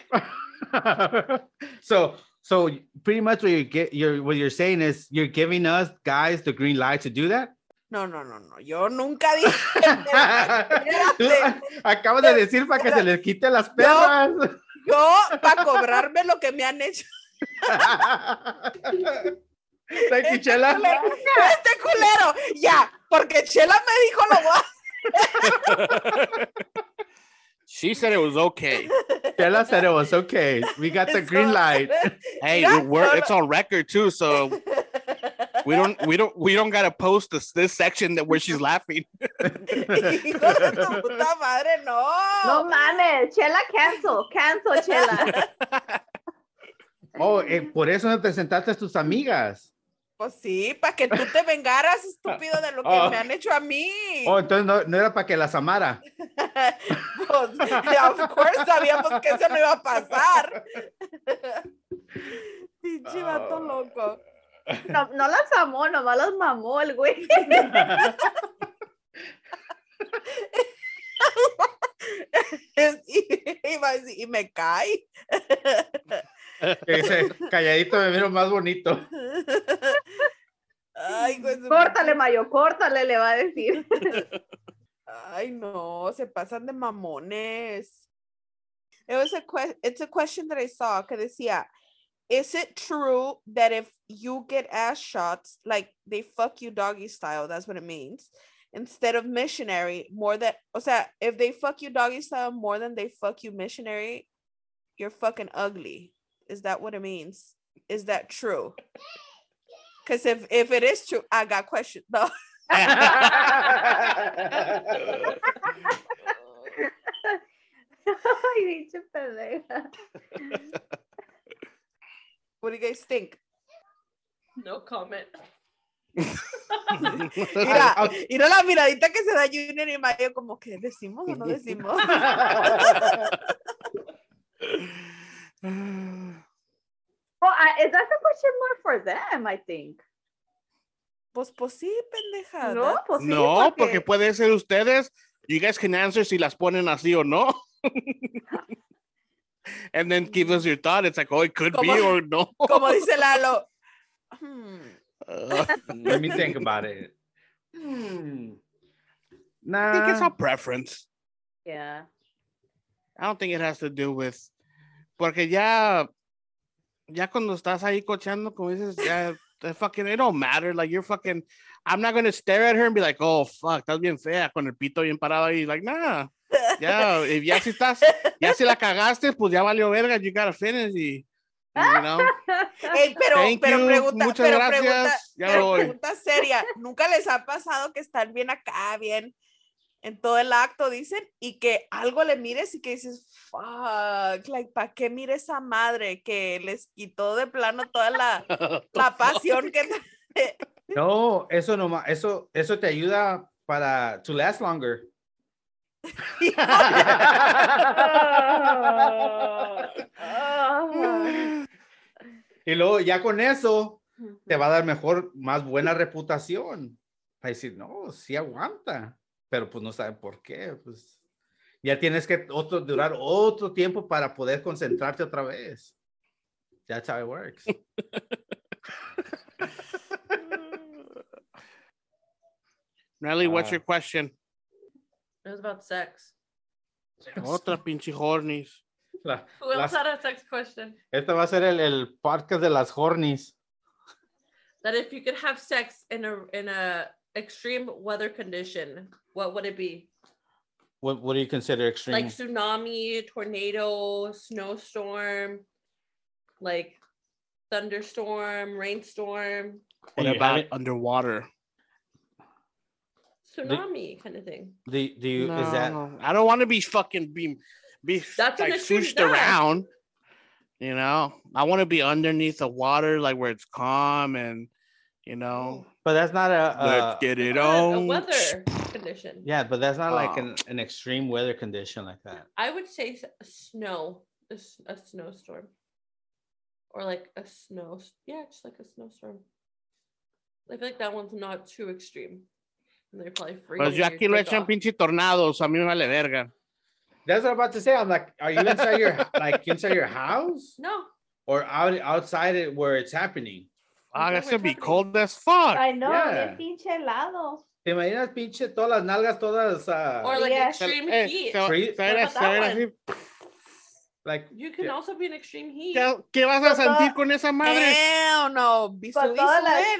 Speaker 1: so so pretty much what you get you're what you're saying is you're giving us guys the green light to do that.
Speaker 2: No, no, no, no, yo nunca dije. Espérate.
Speaker 1: Acabas de decir para que se les quite las perras.
Speaker 2: Yo, para cobrarme lo que me han hecho.
Speaker 1: Thank you, Chela.
Speaker 2: Este culero, ya, porque Chela me dijo lo voy
Speaker 3: she said it was okay.
Speaker 1: Chela said it was okay. We got the green light.
Speaker 3: Hey,
Speaker 2: no,
Speaker 3: it's on record too, so we don't we don't we don't gotta post this this section that where she's laughing.
Speaker 2: Hijo de tu puta madre, no.
Speaker 5: No mames, Chela cancel, cancel Chela.
Speaker 1: Oh, eh, por eso no te sentaste a tus amigas.
Speaker 2: Pues sí, para que tú te vengaras, estúpido, de lo que
Speaker 1: Oh.
Speaker 2: me han hecho a mí.
Speaker 1: Oh, entonces no, no era para que las amara.
Speaker 2: Pues, of course, sabíamos que eso no iba a pasar. Pinche vato
Speaker 1: Oh.
Speaker 2: loco.
Speaker 5: No, no las amó, nomás las mamó el güey.
Speaker 2: Y, me cae.
Speaker 1: Calladito me miro más bonito.
Speaker 2: Ay,
Speaker 5: Córtale, Mayo, córtale, le va a decir.
Speaker 2: Ay, no, se pasan de mamones. It was a que- it's a question that I saw que decía, is it true that if you get ass shots, like they fuck you doggy style, that's what it means, instead of missionary, more than, o sea, if they fuck you doggy style more than they fuck you missionary, you're fucking ugly. Is that what it means? Is that true? Because if, if it is true, I got questions. No.
Speaker 5: Ay, pinche pendeja.
Speaker 2: What do you guys think?
Speaker 4: No comment.
Speaker 2: Mira, mira la miradita que se da Junior y Mayo, como que decimos o no decimos.
Speaker 5: Well, I, that's a question more for them, I think.
Speaker 2: Pues, pues sí, pendeja.
Speaker 5: No, pues sí,
Speaker 3: no, porque puede ser ustedes. You guys can answer si las ponen así o no. and then give us your thought. It's like, oh, it could be or no.
Speaker 2: Como dice Lalo. hmm,
Speaker 3: Uh,
Speaker 1: Let me think about it. Hmm. Nah.
Speaker 3: I think it's
Speaker 1: Nah.
Speaker 3: a preference.
Speaker 5: Yeah.
Speaker 3: I don't think it has to do with. Porque ya, ya cuando estás ahí cochando, como dices, ya, the fucking, it don't matter. Like, you're fucking, I'm not going to stare at her and be like, oh, fuck, estás bien fea, con el pito bien parado ahí. Like, nah. Ya, if ya si estás, ya si la cagaste, pues ya valió verga, you gotta finish y, you know.
Speaker 2: Ey, pero,
Speaker 3: Thank
Speaker 2: pero
Speaker 3: you,
Speaker 2: pregunta,
Speaker 3: muchas
Speaker 2: pero
Speaker 3: gracias,
Speaker 2: pregunta,
Speaker 3: ya
Speaker 2: pero
Speaker 3: voy.
Speaker 2: pregunta seria. ¿Nunca les ha pasado que están bien acá, bien en todo el acto, dicen, y que algo le mires y que dices, fuck, like, ¿para qué mire esa madre que les quitó de plano toda la, la pasión que
Speaker 1: No, eso no eso, eso te ayuda para to last longer.
Speaker 5: Ah.
Speaker 1: y luego ya con eso te va a dar mejor, más buena reputación. Va a decir, no, sí aguanta, pero pues no sabe por qué. Pues ya tienes que otro, durar otro tiempo para poder concentrarte otra vez. That's how it works.
Speaker 3: Nelly, what's
Speaker 1: Ah.
Speaker 3: your question?
Speaker 4: It was about sex.
Speaker 3: Otra pinche hornies.
Speaker 1: La-
Speaker 4: Who else
Speaker 1: Las-
Speaker 4: had a sex question?
Speaker 1: este va a ser el, el podcast de las hornies.
Speaker 4: That if you could have sex in a in a extreme weather condition, what would it be?
Speaker 1: What, what do you consider extreme?
Speaker 4: Like tsunami, tornado, snowstorm, like thunderstorm, rainstorm,
Speaker 3: What
Speaker 1: And you
Speaker 3: about
Speaker 1: haven't-
Speaker 3: underwater?
Speaker 4: Tsunami kind of thing.
Speaker 1: Do, do you is that
Speaker 3: I don't want to be fucking be be
Speaker 4: That's an
Speaker 3: like
Speaker 4: extreme
Speaker 3: swooshed around. You know, I want to be underneath the water, like where it's calm and you know, oh.
Speaker 1: but that's not a
Speaker 3: let's get it on.
Speaker 4: a weather condition.
Speaker 1: yeah, but that's not like
Speaker 3: Oh.
Speaker 1: an, an extreme weather condition like that.
Speaker 4: I would say s- a snow, a snowstorm, or like a snow. Yeah, just like a snowstorm. I feel like that one's not too extreme.
Speaker 3: Pues yo aquí lo echan pinche tornados, a mí me vale verga.
Speaker 1: That's what I'm about to say. I'm like, are you inside your like inside your house
Speaker 4: No,
Speaker 1: or out outside it where it's happening?
Speaker 3: Ah, that's gonna be cold as fuck.
Speaker 5: I know,
Speaker 1: Yeah.
Speaker 5: pinche helado.
Speaker 1: ¿Te imaginas pinche todas las nalgas todas uh,
Speaker 4: or like
Speaker 5: Yeah.
Speaker 4: extreme
Speaker 3: Eh,
Speaker 4: heat.
Speaker 3: ir
Speaker 4: about
Speaker 3: así.
Speaker 1: like
Speaker 4: You can
Speaker 1: Yeah.
Speaker 4: also be in extreme heat.
Speaker 3: ¿Qué, qué vas a sentir con esa madre?
Speaker 2: Hell no. Sube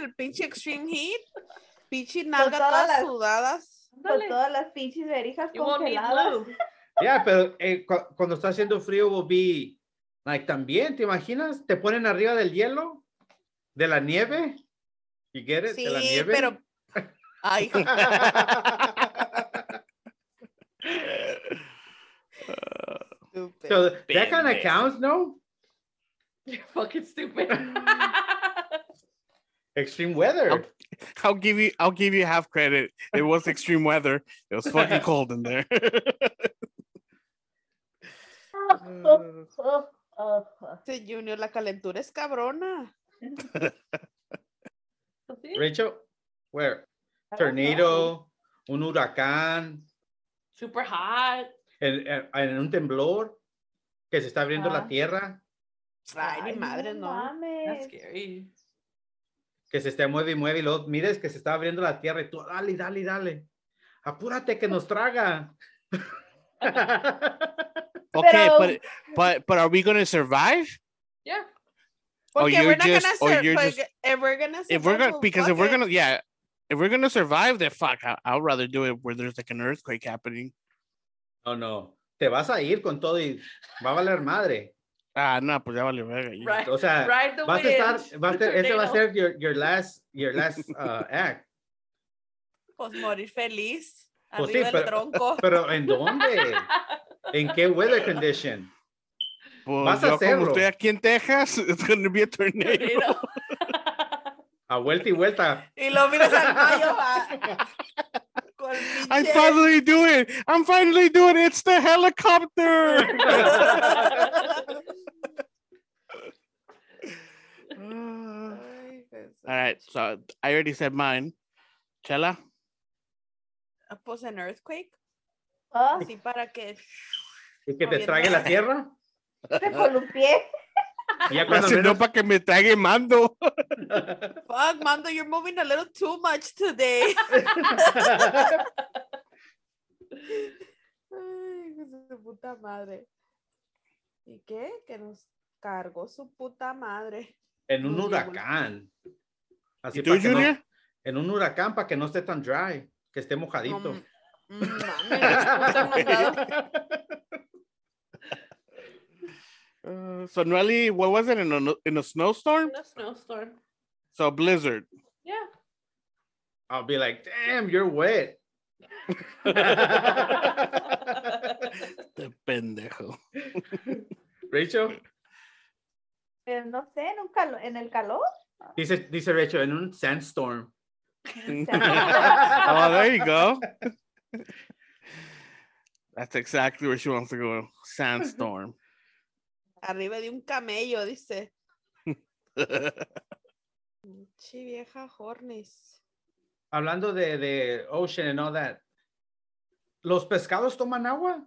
Speaker 2: el pinche extreme heat. Pinche nalga
Speaker 5: todas
Speaker 2: todas
Speaker 5: las-
Speaker 2: sudadas.
Speaker 5: Con todas las pinches verijas congeladas.
Speaker 4: lube.
Speaker 1: Yeah, pero eh, cu- cuando está haciendo frío will be like también, ¿te imaginas? Te ponen arriba del hielo, de la nieve. You get it?
Speaker 2: Sí,
Speaker 1: de la nieve.
Speaker 2: pero. Ay,
Speaker 1: so that kind of counts, no?
Speaker 4: You're fucking stupid.
Speaker 1: Extreme weather.
Speaker 3: Okay. I'll give you I'll give you half credit. It was extreme weather. It was fucking cold in there.
Speaker 2: Este Junior, la calentura es cabrona.
Speaker 4: ¿Sí?
Speaker 1: Rachel, where? Tornado, un huracán,
Speaker 4: Super hot.
Speaker 1: en, en- en un temblor que se está abriendo la
Speaker 5: Ah.
Speaker 1: tierra,
Speaker 2: Ay, mi madre, no.
Speaker 4: That's scary.
Speaker 1: Que se esté mueve y mueve y luego mires que se está abriendo la tierra y tú, dale, dale, dale. Apúrate que nos traga.
Speaker 3: okay,
Speaker 5: Pero-
Speaker 3: but but but are we gonna survive?
Speaker 4: Yeah.
Speaker 3: Or
Speaker 2: Porque
Speaker 3: you're
Speaker 2: we're not
Speaker 3: just-
Speaker 2: gonna
Speaker 3: or
Speaker 2: sur-
Speaker 3: you're
Speaker 2: porque
Speaker 3: just-
Speaker 2: if we're gonna
Speaker 3: If we're
Speaker 2: survive,
Speaker 3: gonna
Speaker 2: well,
Speaker 3: because if we're gonna yeah, if we're gonna survive, then fuck, I, I'd rather do it where there's like an earthquake happening.
Speaker 1: No, no. Te vas a ir con todo y va a valer madre.
Speaker 3: Ah, no, pues ya vale.
Speaker 4: Right.
Speaker 1: O sea, vas a estar, va a ese va a ser your, your last, your last uh, act.
Speaker 2: Pues morir feliz.
Speaker 1: Pues sí,
Speaker 2: arriba del
Speaker 1: pero-
Speaker 2: tronco.
Speaker 1: Pero ¿en dónde? ¿En qué weather condition?
Speaker 3: Pues
Speaker 1: Vas a
Speaker 3: yo como
Speaker 1: hacerlo.
Speaker 3: estoy aquí en Texas, it's gonna be a tornado.
Speaker 4: Tornado.
Speaker 1: A vuelta y vuelta.
Speaker 2: Y lo miras al mayo. Con
Speaker 3: I'm finally doing it. I'm finally doing it. It's the helicopter.
Speaker 2: Ay, Jesús.
Speaker 3: All right, so I already said mine. Chela,
Speaker 2: Ah, Pues en earthquake.
Speaker 5: Ah,
Speaker 2: Así para que.
Speaker 1: Y que te trague la tierra.
Speaker 5: te columpié.
Speaker 1: Ya cuando
Speaker 3: no
Speaker 1: menos...
Speaker 3: para que me trague mando.
Speaker 2: Fuck, Mando, you're moving a little too much today. Ay, su puta madre. ¿Y qué? Que nos cargó su puta madre.
Speaker 1: en un huracán. Así
Speaker 3: ¿Y tú,
Speaker 1: que no- en un huracán para que no esté tan dry, que esté mojadito.
Speaker 2: No, mm, puta mandado.
Speaker 3: Uh, so Noeli, what was it in a in a snowstorm?
Speaker 4: In a snowstorm.
Speaker 3: So blizzard.
Speaker 4: Yeah.
Speaker 1: I'll be like, damn, you're wet.
Speaker 3: The pendejo.
Speaker 1: Rachel,
Speaker 5: Pero no sé, en, un calo- en el calor.
Speaker 1: dice, dice Rachel, en un sandstorm.
Speaker 3: oh, there you go. That's exactly where she wants to go. Sandstorm.
Speaker 2: Arriba de un camello, dice. Chi vieja Hornis.
Speaker 1: Hablando de, de ocean and all that. ¿Los pescados toman agua?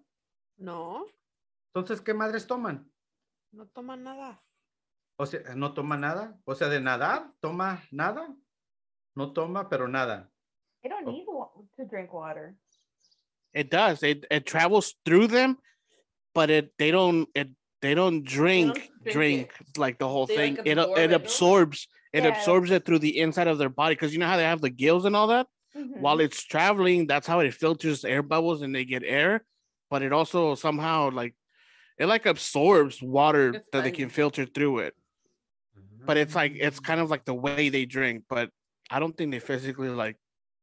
Speaker 2: No,
Speaker 1: Entonces, ¿qué madres toman?
Speaker 2: no toma nada.
Speaker 1: O sea, no toma nada. O sea, de nadar, toma nada. No toma, pero nada.
Speaker 5: I don't
Speaker 1: Oh.
Speaker 5: need to drink water.
Speaker 3: It does. It it travels through them, but it they don't it they don't drink
Speaker 4: drink
Speaker 3: drink,
Speaker 4: it.
Speaker 3: like the whole
Speaker 4: They,
Speaker 3: thing.
Speaker 4: like,
Speaker 3: it uh,
Speaker 4: absorb
Speaker 3: it
Speaker 4: it,
Speaker 3: absorbs it
Speaker 5: Yes.
Speaker 3: absorbs it through the inside of their body because you know how they have the gills and all that.
Speaker 5: Mhm.
Speaker 3: While it's traveling, that's how it filters air bubbles and they get air. But it also somehow like it like absorbs water
Speaker 4: It's
Speaker 3: that they can filter through it. but it's like it's mm-hmm. kind of like the way they drink, but I don't think they physically like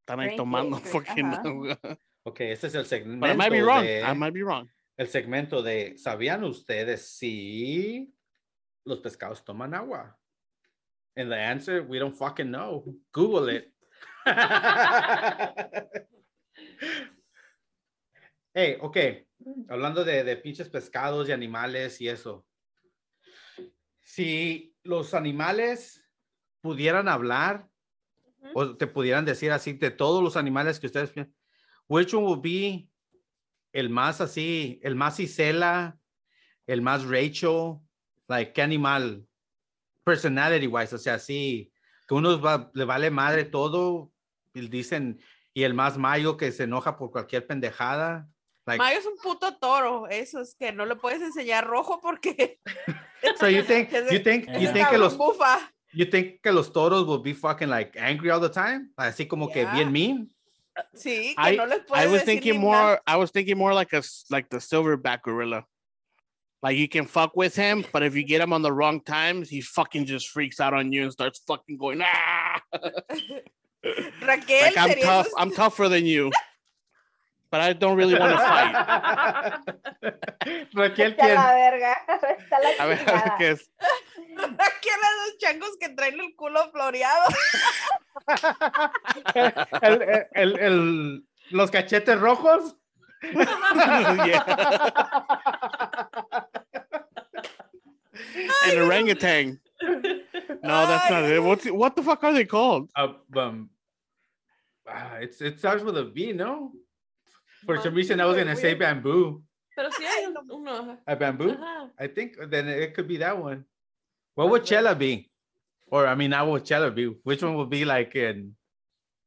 Speaker 3: están ahí
Speaker 5: Drink it,
Speaker 3: tomando
Speaker 5: drink,
Speaker 3: fucking. Uh-huh.
Speaker 1: Ok, este es el segmento.
Speaker 3: but I might be wrong.
Speaker 1: de-
Speaker 3: I might be wrong.
Speaker 1: El segmento de ¿Sabían ustedes si los pescados toman agua? And the answer, we don't fucking know. Google it. hey, ok. Hablando de, de pinches pescados y animales y eso. Si los animales pudieran hablar o te pudieran decir así de todos los animales que ustedes which one would be el más así, el más Isela, el más Rachel, like qué animal, personality wise, o sea, así, que uno va- le vale madre todo, y dicen, y el más Mayo que se enoja por cualquier pendejada. Like,
Speaker 2: Mayo es un puto toro, eso es que no le puedes enseñar rojo porque
Speaker 1: so you think, you think, you think que los,
Speaker 2: bufa.
Speaker 1: you think que los toros will be fucking like angry all the time? Así como que
Speaker 2: Yeah.
Speaker 1: bien mean?
Speaker 2: Sí, que
Speaker 3: I,
Speaker 2: no les puedes
Speaker 3: I was
Speaker 2: decir
Speaker 3: thinking more.
Speaker 2: nada.
Speaker 3: I was thinking more like a like the silverback gorilla. Like you can fuck with him, but if you get him on the wrong times, he fucking just freaks out on you and starts fucking going ah.
Speaker 2: Raquel
Speaker 3: like I'm tough. I'm tougher than you, but I don't really want to fight.
Speaker 1: Raquel, ¿quién?
Speaker 5: la verga. Está la
Speaker 3: A ver,
Speaker 5: chingada.
Speaker 3: ¿qué es?
Speaker 2: Raquel esos changos que traen el culo floreado.
Speaker 1: el, el, el- el- los cachetes rojos.
Speaker 3: An orangutan. No, that's not it. What's what the fuck are they called?
Speaker 1: Uh, um, ah, it's it starts with a V, no? For some reason, I was gonna say bamboo.
Speaker 4: Pero sí hay un- uno.
Speaker 1: A bamboo.
Speaker 4: Ajá.
Speaker 1: I think then it could be that one. What would Chela be? Or I mean, not would Chela be? Which one would be like in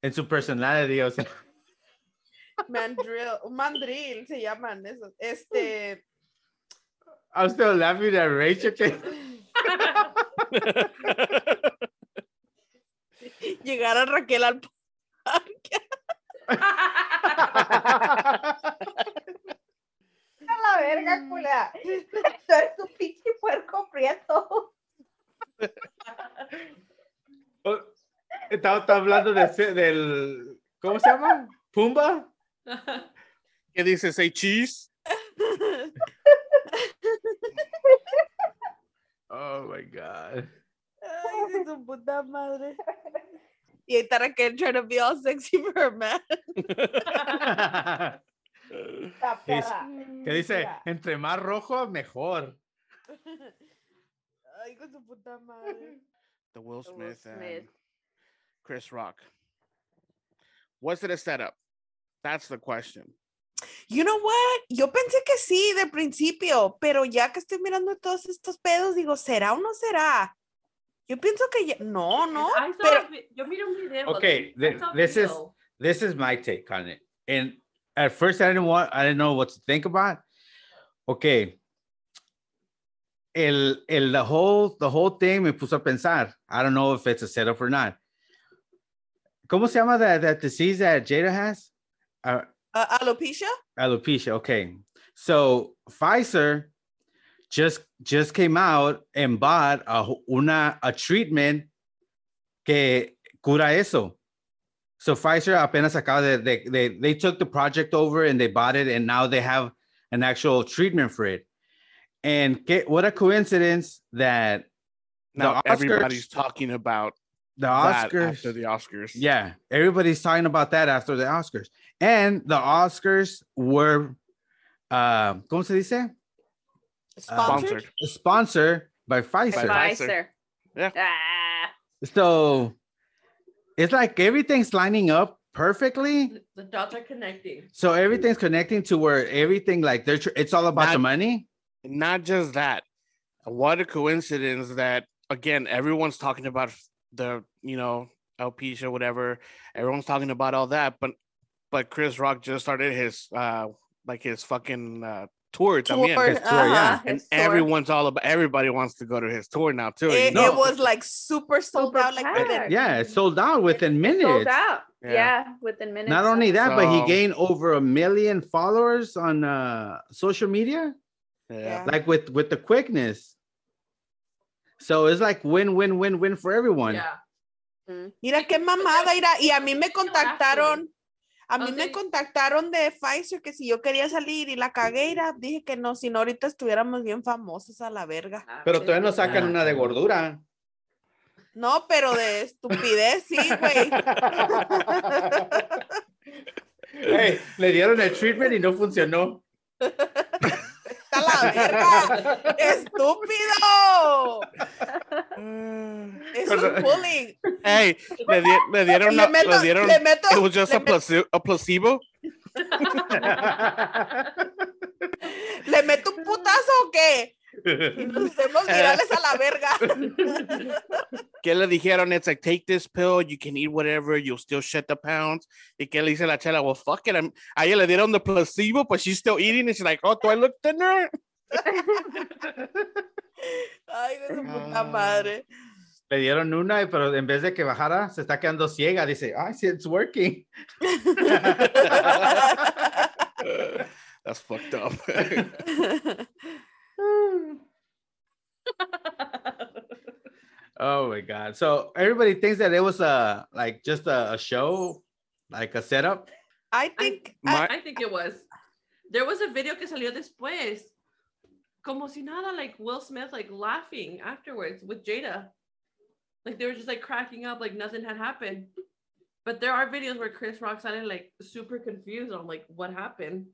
Speaker 1: in su personality? O sea,
Speaker 2: Mandrill, mandril se llaman esos. Este,
Speaker 1: I'm still laughing at Rachel. que-
Speaker 2: llegar a Raquel al parque.
Speaker 5: A la verga, culera. Tú eres un pinche puerco prieto.
Speaker 1: Oh, Estaba hablando de, del. ¿Cómo se llama? Pumba.
Speaker 3: ¿Qué dice? Say cheese.
Speaker 1: Oh my God.
Speaker 2: Ay, de su puta madre. Y ahí está Raquel trying to be all sexy for her man.
Speaker 1: ¿Qué dice? Entre más rojo, mejor.
Speaker 2: Ay, con su puta madre.
Speaker 3: The Will
Speaker 5: The Will
Speaker 3: Smith and
Speaker 5: Smith.
Speaker 3: Chris Rock. Was it a setup? That's the question.
Speaker 2: You know what? Yo pensé que sí de principio, pero ya que estoy mirando todos estos pedos, digo, ¿será o no será? Yo pienso que ya, no, no,
Speaker 4: I saw
Speaker 2: pero
Speaker 4: a vi- yo miré un video.
Speaker 1: Okay,
Speaker 4: I
Speaker 1: th-
Speaker 4: saw a
Speaker 1: this is- This is my take on it. And at first, I didn't want, I didn't know what to think about. Okay. El, el, the whole, the whole thing me puso a pensar. I don't know if it's a setup or not. ¿Cómo se llama that, that disease that Jada has? Uh,
Speaker 2: uh, alopecia.
Speaker 1: alopecia. Okay. So Pfizer just just came out and bought a una a treatment que cura eso. So Pfizer apenas acaba de, de, they they took the project over and they bought it and now they have an actual treatment for it. And que, what a coincidence that
Speaker 3: Now
Speaker 1: the
Speaker 3: everybody's talking about
Speaker 1: the
Speaker 3: that
Speaker 1: Oscars
Speaker 3: after the Oscars.
Speaker 1: yeah, everybody's talking about that after the Oscars. And the Oscars were, uh, ¿cómo se dice?
Speaker 2: Sponsored.
Speaker 3: Sponsored.
Speaker 1: Sponsored by Pfizer.
Speaker 3: By-
Speaker 5: Pfizer.
Speaker 3: Yeah.
Speaker 5: Ah,
Speaker 1: So it's like everything's lining up perfectly.
Speaker 4: The- The dots are connecting.
Speaker 1: So everything's connecting to where everything like they're tr- it's all about the money.
Speaker 3: Not just that. What a coincidence that again everyone's talking about the you know alopecia whatever. Everyone's talking about all that, but but Chris Rock just started his uh like his fucking uh, tour. también.
Speaker 2: Tour,
Speaker 1: His tour, yeah.
Speaker 2: uh-huh.
Speaker 3: and
Speaker 5: his tour.
Speaker 3: everyone's all about everybody wants to go to his tour now too.
Speaker 2: It,
Speaker 3: you know?
Speaker 2: it was like super sold
Speaker 5: Super
Speaker 2: out, like within.
Speaker 1: Yeah, it sold out within minutes.
Speaker 5: sold out.
Speaker 3: Yeah.
Speaker 5: Yeah. within minutes.
Speaker 1: Not only that, but he gained over a million followers on uh, social media.
Speaker 3: yeah.
Speaker 2: Yeah.
Speaker 1: like with with the quickness So it's like win, win, win, win for everyone.
Speaker 4: Yeah.
Speaker 2: Mira qué mamada, mira, y a mí me contactaron, a mí me
Speaker 4: Ok.
Speaker 2: contactaron de Pfizer que si yo quería salir y la cagué, mira, dije que no, si no ahorita estuviéramos bien famosos a la verga.
Speaker 4: Ah,
Speaker 1: Pero todavía no sacan una de gordura.
Speaker 2: No, pero de estupidez, sí, güey.
Speaker 1: Hey, le dieron el treatment y no funcionó.
Speaker 2: La verga. ¡Estúpido! Es un bullying.
Speaker 3: Hey, le, di- le dieron,
Speaker 2: Le
Speaker 3: una-
Speaker 2: meto,
Speaker 3: le dieron,
Speaker 2: le meto,
Speaker 3: it was just
Speaker 2: le
Speaker 3: a,
Speaker 2: met-
Speaker 3: place- a placebo.
Speaker 2: ¿le meto un putazo o qué? Y nos hacemos virales a la verga.
Speaker 3: Que le dijeron, it's like, take this pill, you can eat whatever, you'll still shed the pounds. Y que le dice la chela, well, fuck it. I'm, a ella le dieron the placebo, but she's still eating. And she's like, oh, do I look thinner?
Speaker 2: Ay, de su puta
Speaker 3: Ah.
Speaker 2: madre.
Speaker 1: Le dieron una, pero en vez de que bajara, se está quedando ciega. Dice, ay, sí, it's working.
Speaker 3: That's fucked up.
Speaker 1: Oh my god! So everybody thinks that it was a like just a, a show, like a setup.
Speaker 2: I think I-
Speaker 3: My-
Speaker 4: I think it was. There was a video que salió después. Como si nada, like Will Smith, like laughing afterwards with Jada. Like they were just like cracking up, like nothing had happened. But there are videos where Chris Rock sounded like super confused on like what happened.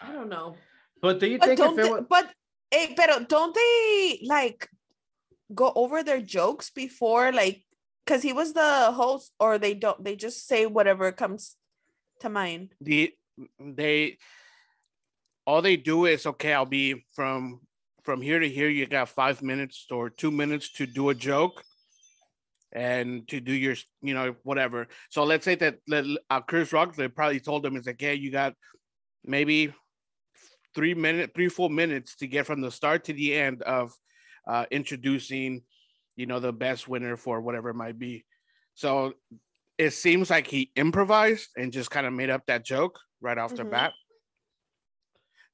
Speaker 4: I don't know.
Speaker 1: But do you
Speaker 2: but
Speaker 1: think
Speaker 2: don't
Speaker 1: if it
Speaker 2: they,
Speaker 1: was,
Speaker 2: but eh, pero don't they like go over their jokes before like because he was the host or they don't they just say whatever comes to mind?
Speaker 3: The they all they do is okay i'll be from from here to here you got five minutes or two minutes to do a joke and to do your you know whatever. So let's say that uh, chris rock they probably told him it's like hey you got maybe three minute three full minutes to get from the start to the end of uh introducing you know the best winner for whatever it might be so it seems like he improvised and just kind of made up that joke right off the
Speaker 2: Mhm.
Speaker 3: bat.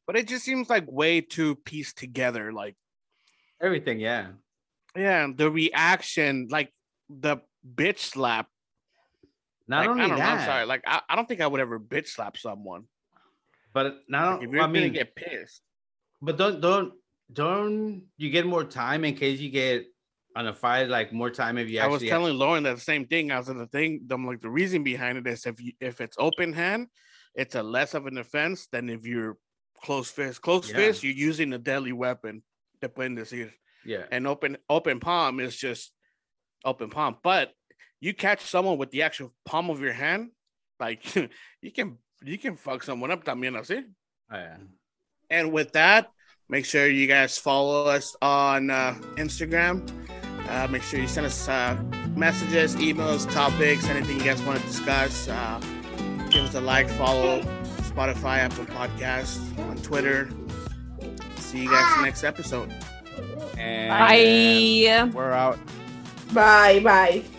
Speaker 3: But it just seems like way too pieced together. Like,
Speaker 1: everything? Yeah.
Speaker 3: yeah, the reaction, like the bitch slap.
Speaker 1: Not
Speaker 3: like,
Speaker 1: only
Speaker 3: I don't
Speaker 1: that,
Speaker 3: know, I'm sorry. Like, I, I don't think I would ever bitch slap someone.
Speaker 1: But now,
Speaker 3: Like, if you're
Speaker 1: I
Speaker 3: gonna
Speaker 1: mean,
Speaker 3: get pissed.
Speaker 1: but don't don't don't you get more time in case you get on a fight like more time if you
Speaker 3: I was telling Lauren that the same thing. I was the thing. I'm like the reason behind it is if you if it's open hand, it's a less of an offense than if you're close fist. Close
Speaker 1: Yeah.
Speaker 3: fist, you're using a deadly weapon. Te pueden decir.
Speaker 1: yeah.
Speaker 3: and open open palm is just open palm. But you catch someone with the actual palm of your hand, like you can you can fuck someone up también así.
Speaker 1: Oh, yeah.
Speaker 3: And with that, make sure you guys follow us on uh, Instagram. Uh, make sure you send us uh, messages, emails, topics, anything you guys want to discuss. Uh, give us a like, follow Spotify, Apple Podcasts, on Twitter. See you guys next episode.
Speaker 1: And
Speaker 5: Bye.
Speaker 1: we're out.
Speaker 2: bye bye